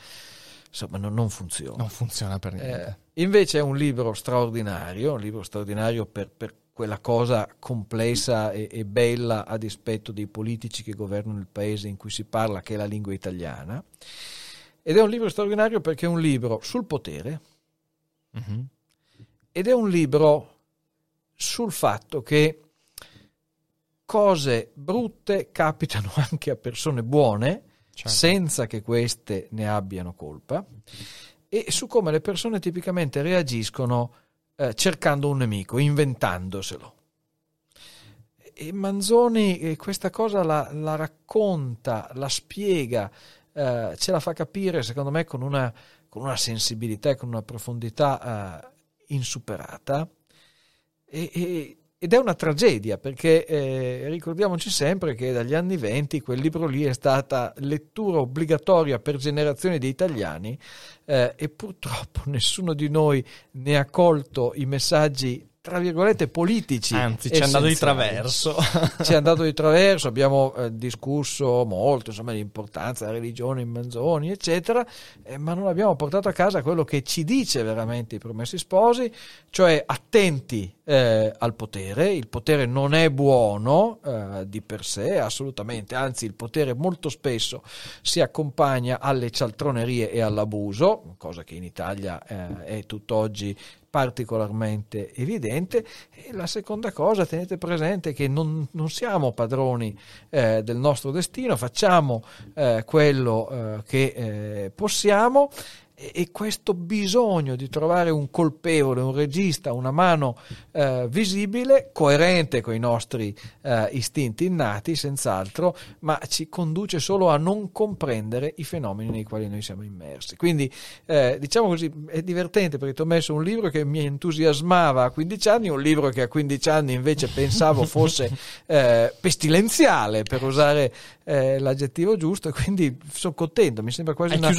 insomma non, non funziona. Non funziona per niente. Eh, invece è un libro straordinario, un libro straordinario per, per quella cosa complessa e, e, bella a dispetto dei politici che governano il paese in cui si parla, che è la lingua italiana. Ed è un libro straordinario perché è un libro sul potere uh-huh. ed è un libro sul fatto che cose brutte capitano (laughs) anche a persone buone, certo. senza che queste ne abbiano colpa, e su come le persone tipicamente reagiscono eh, cercando un nemico, inventandoselo. E Manzoni eh, questa cosa la, la, racconta, la spiega, eh, ce la fa capire secondo me con una, con una sensibilità e con una profondità eh, insuperata. E, ed è una tragedia perché eh, ricordiamoci sempre che dagli anni venti quel libro lì è stata lettura obbligatoria per generazioni di italiani eh, e purtroppo (laughs) nessuno di noi ne ha colto i messaggi tra virgolette politici. Anzi, ci è andato di traverso. (laughs) ci è andato di traverso, abbiamo eh, discusso molto insomma, l'importanza della religione in Manzoni, eccetera, eh, ma non abbiamo portato a casa quello che ci dice veramente i promessi sposi, cioè attenti eh, al potere. Il potere non è buono eh, di per sé, assolutamente, anzi il potere molto spesso si accompagna alle cialtronerie e all'abuso, cosa che in Italia eh, è tutt'oggi particolarmente evidente. E la seconda cosa, tenete presente che non, non siamo padroni eh, del nostro destino, facciamo eh, quello eh, che eh, possiamo e questo bisogno di trovare un colpevole, un regista, una mano eh, visibile, coerente con i nostri eh, istinti innati, senz'altro, ma ci conduce solo a non comprendere i fenomeni nei quali noi siamo immersi. Quindi, eh, diciamo così, è divertente perché ti ho messo un libro che mi entusiasmava a 15 anni, un libro che a 15 anni invece pensavo (laughs) fosse eh, pestilenziale, per usare eh, l'aggettivo giusto, e quindi sono contento, mi sembra quasi una,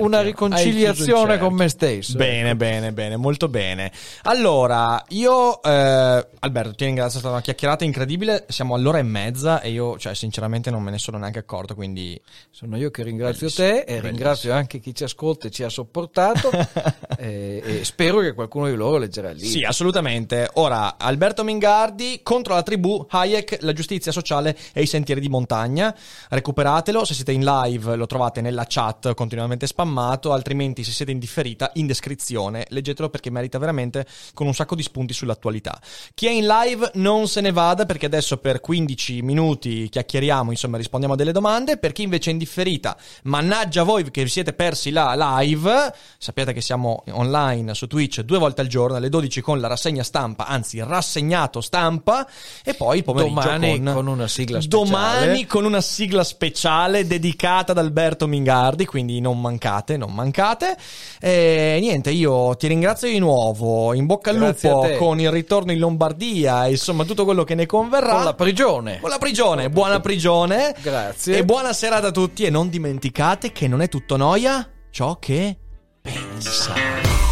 una riconciliazione conciliazione con me stesso. Bene, ecco. bene, bene, molto bene. Allora, io, eh, Alberto, ti ringrazio, è stata una chiacchierata incredibile. Siamo all'ora e mezza e io, cioè, sinceramente non me ne sono neanche accorto. Quindi, sono io che ringrazio bellissimo, te e bellissimo. ringrazio anche chi ci ascolta e ci ha sopportato. (laughs) e, e, spero che qualcuno di loro leggerà libro. Sì, assolutamente. Ora, Alberto Mingardi contro la tribù, Hayek, la giustizia sociale e i sentieri di montagna. Recuperatelo. Se siete in live, lo trovate nella chat continuamente spammato, altrimenti altrimenti se siete in differita, in descrizione, leggetelo perché merita veramente con un sacco di spunti sull'attualità. Chi è in live non se ne vada perché adesso per 15 minuti chiacchieriamo, insomma rispondiamo a delle domande, per chi invece è in differita, mannaggia voi che vi siete persi la live, sappiate che siamo online su Twitch due volte al giorno alle 12 con la rassegna stampa, anzi rassegnato stampa e poi pomeriggio domani con, con una sigla speciale. Domani con una sigla speciale dedicata ad Alberto Mingardi, quindi non mancate, non mancate puntate. E niente, io ti ringrazio di nuovo. In bocca al Grazie lupo con il ritorno in Lombardia, insomma, tutto quello che ne converrà. Con la prigione. Con la prigione, buona prigione. Grazie. E buona serata a tutti. E non dimenticate che non è tutto noia ciò che pensa.